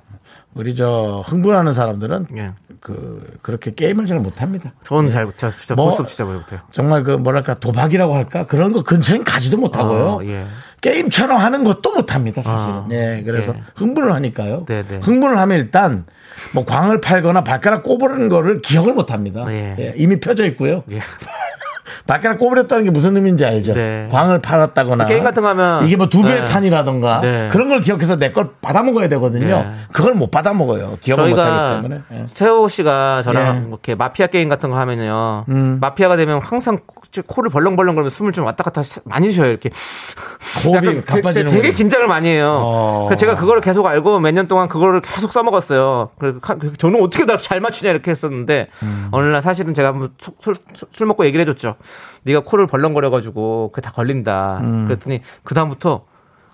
우리 저 흥분하는 사람들은 예. 그 그렇게 게임을 잘 못합니다. 저는 잘 못해요. 진짜 뭐- 고스톱 진짜 못해요. 정말 그 뭐랄까 도박이라고 할까 그런 거 근처엔 가지도 못하고요. 아, 예. 게임처럼 하는 것도 못합니다 사실은. 아, 예, 그래서 예. 흥분을 하니까요. 네, 네. 흥분을 하면 일단 뭐 광을 팔거나 발가락 꼽으는 거를 기억을 못합니다. 예. 예, 이미 펴져 있고요. 예. 발가락 꼬부렸다는 게 무슨 의미인지 알죠? 네. 광을 팔았다고나 게임 같은 거 하면 이게 뭐두 개의 네. 판이라던가 네. 그런 걸 기억해서 내 걸 받아 먹어야 되거든요. 네. 그걸 못 받아 먹어요. 기억을 못 하기 때문에. 예. 세호 씨가 저랑 예. 뭐 이렇게 마피아 게임 같은 거 하면요. 음. 마피아가 되면 항상 코를 벌렁벌렁 거리면 숨을 좀 왔다 갔다 시- 많이 쉬어요. 이렇게. 호흡이 가빠지는 되게 거예요. 긴장을 많이 해요. 어. 그래서 제가 그거를 계속 알고 몇 년 동안 그거를 계속 써먹었어요. 그래서 카- 그 저는 어떻게 다 잘 맞추냐 이렇게 했었는데 음. 어느 날 사실은 제가 한번 술, 술- 술 먹고 얘기를 해줬죠. 네가 코를 벌렁거려가지고 그게 다 걸린다. 음. 그랬더니 그 다음부터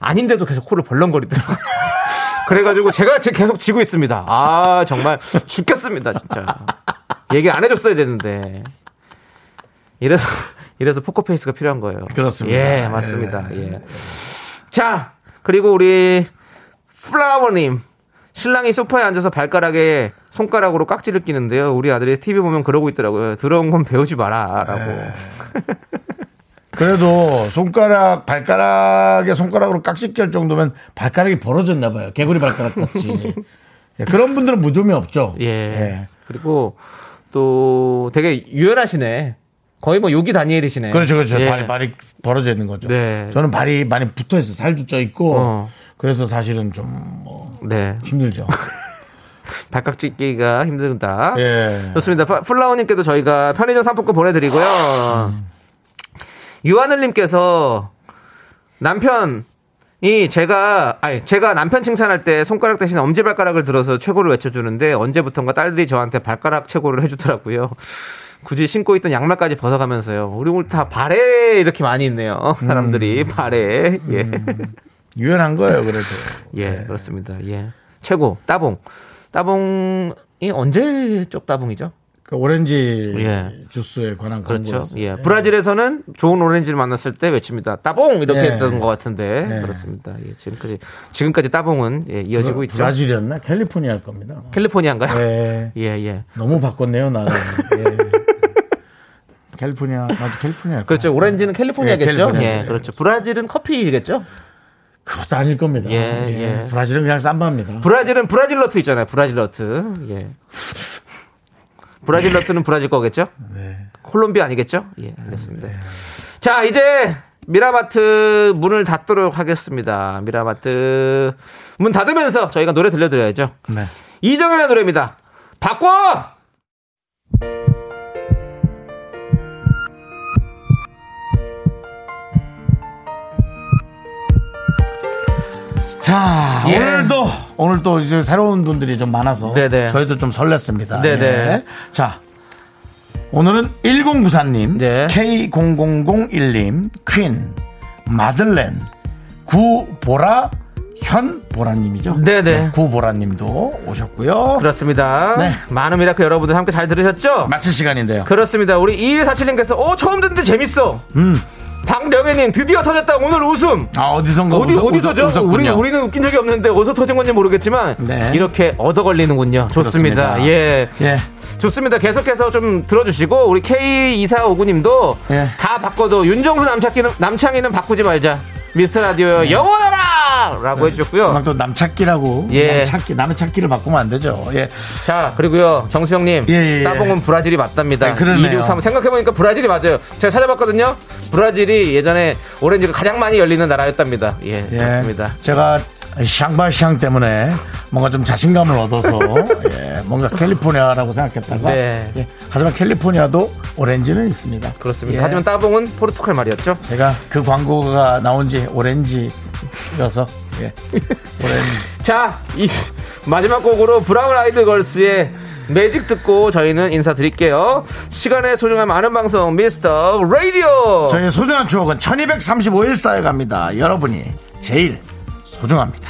아닌데도 계속 코를 벌렁거리더라고요. 그래가지고 제가 지금 계속 지고 있습니다. 아 정말 죽겠습니다 진짜. 얘기 안 해줬어야 되는데. 이래서 이래서 포커페이스가 필요한 거예요. 그렇습니다. 예, 맞습니다. 예. 자, 그리고 우리 플라워님. 신랑이 소파에 앉아서 발가락에 손가락으로 깍지를 끼는데요. 우리 아들이 TV 보면 그러고 있더라고요. 들어온 건 배우지 마라. 라고. 네. 그래도 손가락 발가락에 손가락으로 깍지 낄 정도면 발가락이 벌어졌나 봐요. 개구리 발가락 같이. 예, 그런 분들은 무좀이 없죠. 예. 그리고 또 되게 유연하시네. 거의 뭐 요기 다니엘이시네. 그렇죠, 그렇죠. 예. 발이, 발이 벌어져 있는 거죠. 네. 저는 발이 많이 붙어 있어. 살도 쪄 있고. 어. 그래서 사실은 좀, 뭐, 네. 힘들죠. 발깍지 끼기가 힘들다. 예. 좋습니다. 파- 플라워님께도 저희가 편의점 상품권 보내드리고요. 유하늘님께서 남편 이 제가 아니 제가 남편 칭찬할 때 손가락 대신 엄지 발가락을 들어서 최고를 외쳐주는데 언제부턴가 딸들이 저한테 발가락 최고를 해주더라고요. 굳이 신고 있던 양말까지 벗어가면서요. 우리 오늘 다 발에 이렇게 많이 있네요. 사람들이 발에 예. 유연한 거예요, 그래도. 예, 그렇습니다. 예. 최고 따봉. 따봉이 언제적 따봉이죠? 그 오렌지 예. 주스에 관한 그렇죠. 광고였어요. 예. 브라질에서는 좋은 오렌지를 만났을 때 외칩니다. 따봉 이렇게 예. 했던 것 같은데 네. 그렇습니다. 예, 지금까지 지금까지 따봉은 예, 이어지고 있죠. 브라질이었나? 캘리포니아일 겁니다. 캘리포니아인가요? 예. 예, 예. 너무 바꿨네요, 나라. 예. 캘리포니아, 맞아, 캘리포니아. 그렇죠. 오렌지는 캘리포니아겠죠. 예, 예, 캘리포니아. 그렇죠. 브라질은 커피겠죠. 그것도 아닐 겁니다. 예, 예. 브라질은 그냥 쌈바입니다. 브라질은 브라질 너트 있잖아요. 브라질 너트. 예. 브라질 너트는 브라질 거겠죠? 네. 콜롬비아 아니겠죠? 예, 알겠습니다. 자, 이제 미라마트 문을 닫도록 하겠습니다. 미라마트 문 닫으면서 저희가 노래 들려드려야죠. 네. 이정현의 노래입니다. 바꿔! 자, 예. 오늘도, 오늘도 이제 새로운 분들이 좀 많아서. 네네. 저희도 좀 설렜습니다. 네네. 예. 자, 오늘은 1094님, 네. K0001님, 퀸, 마들렌, 구보라, 현보라님이죠. 네네. 구보라님도 오셨고요. 그렇습니다. 네. 많은 미라클 여러분들 함께 잘 들으셨죠? 마칠 시간인데요. 그렇습니다. 우리 2147님께서 어 처음 듣는데 재밌어. 음. 박명혜님 드디어 터졌다 오늘 웃음. 아 어디선가 어디 웃어- 어디서죠? 웃어- 웃었군요. 우리는 우리는 웃긴 적이 없는데 어디서 터진 건지 모르겠지만 네. 이렇게 얻어 걸리는군요. 좋습니다. 그렇습니다. 예. 예. 좋습니다. 계속해서 좀 들어주시고 우리 K2459님도 예. 다 바꿔도 윤정수 남창기는 남창이는 바꾸지 말자. 미스터 라디오 네. 영원하라! 라고 해주셨고요. 그만 또 남찾기라고 예. 남찾기 남의 찾기를 바꾸면 안 되죠. 예. 자, 그리고요, 정수영님. 예, 예, 예. 따봉은 브라질이 맞답니다. 네, 그러네요. 263 생각해보니까 브라질이 맞아요. 제가 찾아봤거든요. 브라질이 예전에 오렌지가 가장 많이 열리는 나라였답니다. 예, 예. 그렇습니다. 제가 샹바샹 때문에 뭔가 좀 자신감을 얻어서 예, 뭔가 캘리포니아라고 생각했다가 네. 예, 하지만 캘리포니아도 오렌지는 있습니다. 그렇습니다. 예. 하지만 따봉은 포르투갈 말이었죠. 제가 그 광고가 나온 지 오렌지여서 예. 오렌지 자, 이 마지막 곡으로 브라운 아이드 걸스의 매직 듣고 저희는 인사드릴게요. 시간의 소중함 아는 방송 미스터 라디오. 저희의 소중한 추억은 1235일 쌓여갑니다. 여러분이 제일 소중합니다.